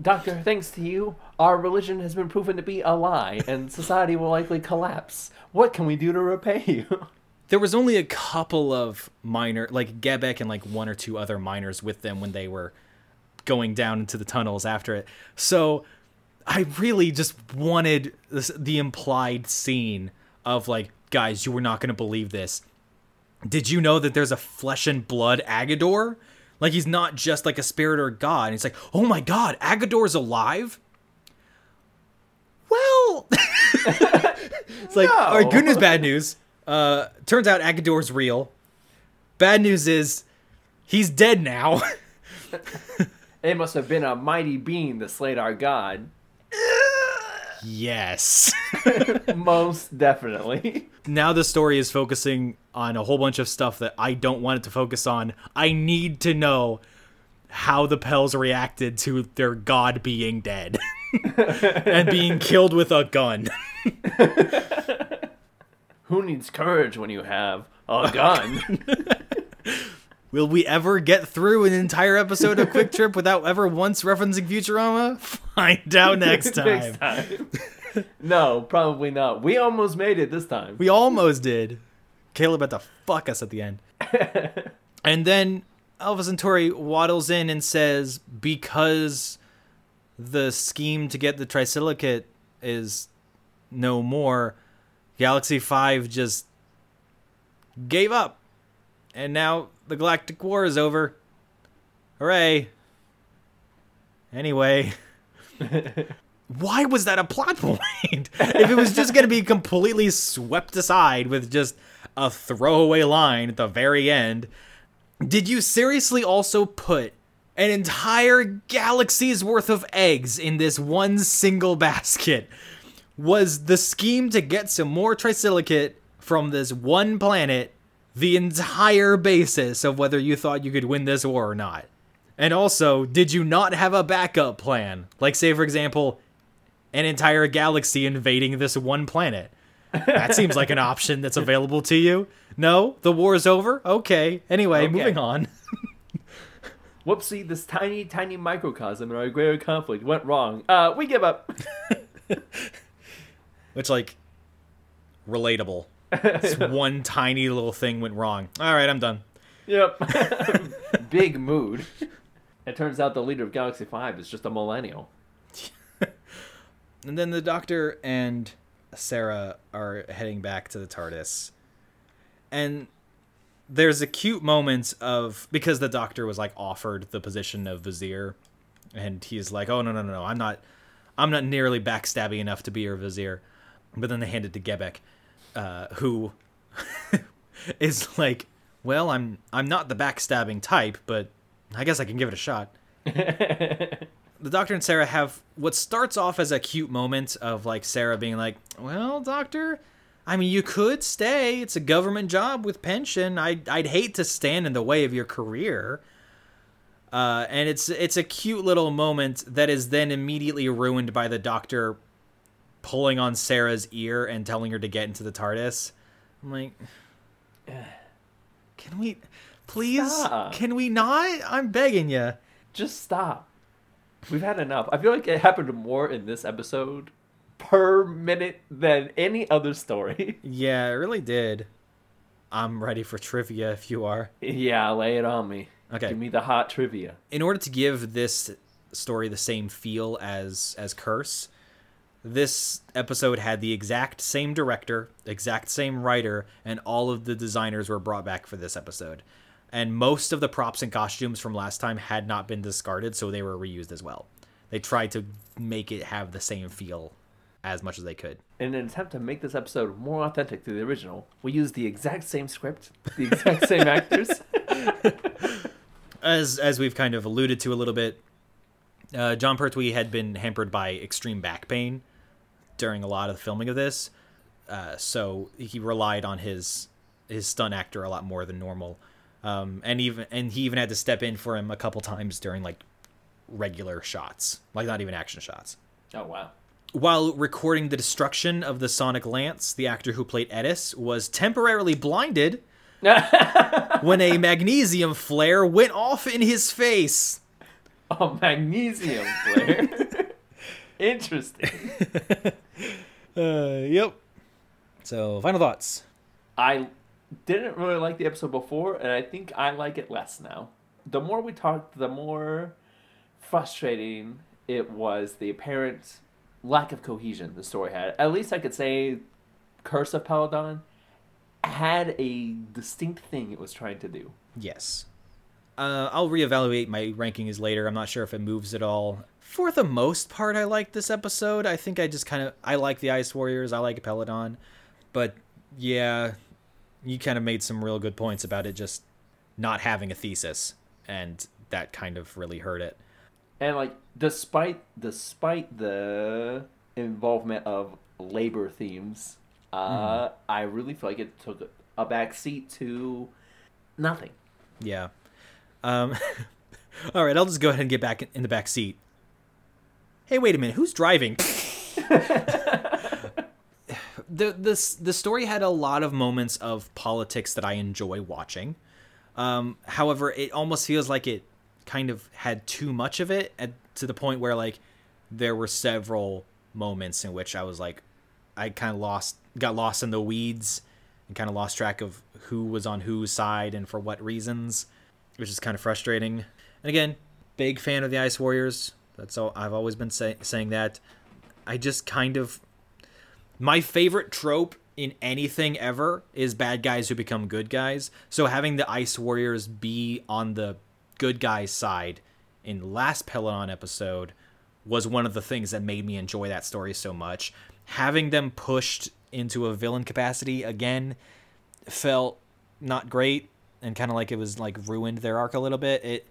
Doctor, thanks to you, our religion has been proven to be a lie, and society will likely collapse. What can we do to repay you? There was only a couple of minor, like Gebek and like one or two other miners with them when they were going down into the tunnels after it. So I really just wanted this, the implied scene of like, guys, you were not going to believe this. Did you know that there's a flesh and blood Aggedor? Like he's not just like a spirit or a god. And he's like, oh my god, Aggedor's alive. Well, it's like, No. all right, good news, bad news. Uh, turns out Aggedor's real. Bad news is he's dead now. It must have been a mighty being that slayed our god. yes. Most definitely. now the story is focusing on a whole bunch of stuff that I don't want it to focus on. I need to know how the Pels reacted to their god being dead and being killed with a gun. Who needs courage when you have a gun? Will we ever get through an entire episode of Quick Trip without ever once referencing Futurama? Find out next time. Next time. no, probably not. We almost made it this time. We almost did. Caleb had to fuck us at the end. and then Alpha Centauri waddles in and says, because the scheme to get the trisilicate is no more, Galaxy 5 just gave up. And now the Galactic War is over. Hooray. Anyway. why was that a plot point? if it was just going to be completely swept aside with just a throwaway line at the very end, did you seriously also put an entire galaxy's worth of eggs in this one single basket? Was the scheme to get some more trisilicate from this one planet the entire basis of whether you thought you could win this war or not? And also, did you not have a backup plan? Like, say, for example, an entire galaxy invading this one planet. That seems like an option that's available to you. No, the war is over. Okay. Anyway, Okay. moving on. Whoopsie, this tiny, tiny microcosm in our greater conflict went wrong. Uh, we give up. Which like relatable. this one tiny little thing went wrong. All right, I'm done. yep. Big mood. It turns out the leader of Galaxy 5 is just a millennial. And then the doctor and Sarah are heading back to the TARDIS. And there's a cute moment of because the doctor was like offered the position of vizier and he's like, "Oh no, no, no, no. I'm not I'm not nearly backstabby enough to be your vizier." But then they hand it to Gebek, uh, who is like, "Well, I'm I'm not the backstabbing type, but I guess I can give it a shot." the doctor and Sarah have what starts off as a cute moment of like Sarah being like, "Well, doctor, I mean, you could stay. It's a government job with pension. I would I'd hate to stand in the way of your career." Uh, and it's it's a cute little moment that is then immediately ruined by the doctor pulling on Sarah's ear and telling her to get into the TARDIS. I'm like, eh, can we, please, Stop. can we not? I'm begging you. Just stop. We've had enough. I feel like it happened more in this episode per minute than any other story. Yeah, it really did. I'm ready for trivia if you are. yeah, lay it on me. Okay. Give me the hot trivia. In order to give this story the same feel as as Curse, this episode had the exact same director, exact same writer, and all of the designers were brought back for this episode. And most of the props and costumes from last time had not been discarded, so they were reused as well. They tried to make it have the same feel as much as they could. In an attempt to make this episode more authentic to the original, we used the exact same script, the exact same actors. as as we've kind of alluded to a little bit, uh, Jon Pertwee had been hampered by extreme back pain during a lot of the filming of this, uh, so he relied on his his stunt actor a lot more than normal, um, and even and he even had to step in for him a couple times during like regular shots, like not even action shots. Oh wow. While recording the destruction of the Sonic Lance, the actor who played Ettis was temporarily blinded when a magnesium flare went off in his face. Oh, magnesium flare. Interesting. Uh, yep. So, final thoughts. I didn't really like the episode before, and I think I like it less now. The more we talked, the more frustrating it was the apparent lack of cohesion the story had. At least I could say Curse of Peladon had a distinct thing it was trying to do. Yes. Uh, I'll reevaluate my rankings later. I'm not sure if it moves at all. For the most part, I like this episode. I think I just kind of I like the Ice Warriors. I like Peladon, but yeah, you kind of made some real good points about it just not having a thesis, and that kind of really hurt it. And like despite despite the involvement of labor themes, uh, I really feel like it took a backseat to nothing. Yeah. Um, all right, I'll just go ahead and get back in the back seat. Hey, wait a minute. Who's driving? the this the story had a lot of moments of politics that I enjoy watching. Um, however, it almost feels like it kind of had too much of it at, to the point where like there were several moments in which I was like I kind of lost got lost in the weeds and kind of lost track of who was on whose side and for what reasons, which is kind of frustrating. And again, big fan of the Ice Warriors. That's all I've always been say, saying that. I just kind of my favorite trope in anything ever is bad guys who become good guys. So having the Ice Warriors be on the good guys side in last Peladon episode was one of the things that made me enjoy that story so much. Having them pushed into a villain capacity again felt not great and kind of like it was like ruined their arc a little bit. It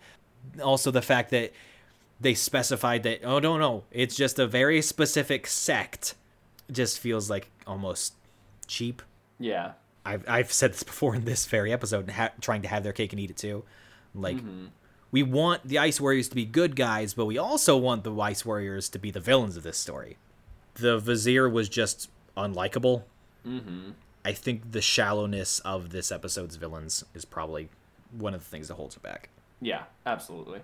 also the fact that they specified that oh no no it's just a very specific sect just feels like almost cheap. Yeah. I've I've said this before in this very episode, ha- trying to have their cake and eat it too. Like, we want the Ice Warriors to be good guys, but we also want the Ice Warriors to be the villains of this story. The Vizier was just unlikable. Mm-hmm. I think the shallowness of this episode's villains is probably one of the things that holds it back. Yeah, absolutely.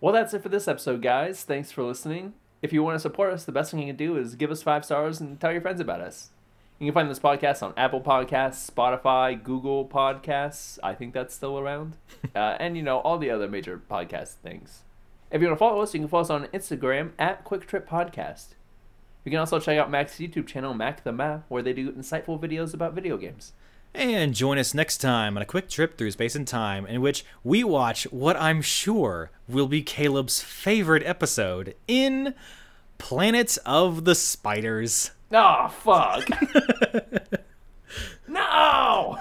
Well, that's it for this episode, guys. Thanks for listening. If you want to support us, the best thing you can do is give us five stars and tell your friends about us. You can find this podcast on Apple Podcasts, Spotify, Google Podcasts. I think that's still around. uh, and, you know, all the other major podcast things. If you want to follow us, you can follow us on Instagram at Quick Trip Podcast. You can also check out Mac's YouTube channel, Mac the Map, where they do insightful videos about video games. And join us next time on a quick trip through space and time in which we watch what I'm sure will be Caleb's favorite episode in Planet of the Spiders. Oh, fuck. no!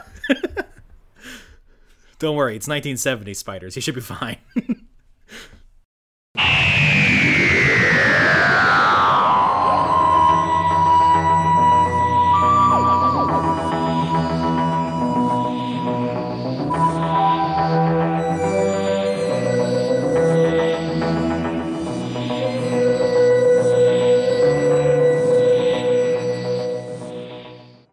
Don't worry, it's 1970 spiders. He should be fine.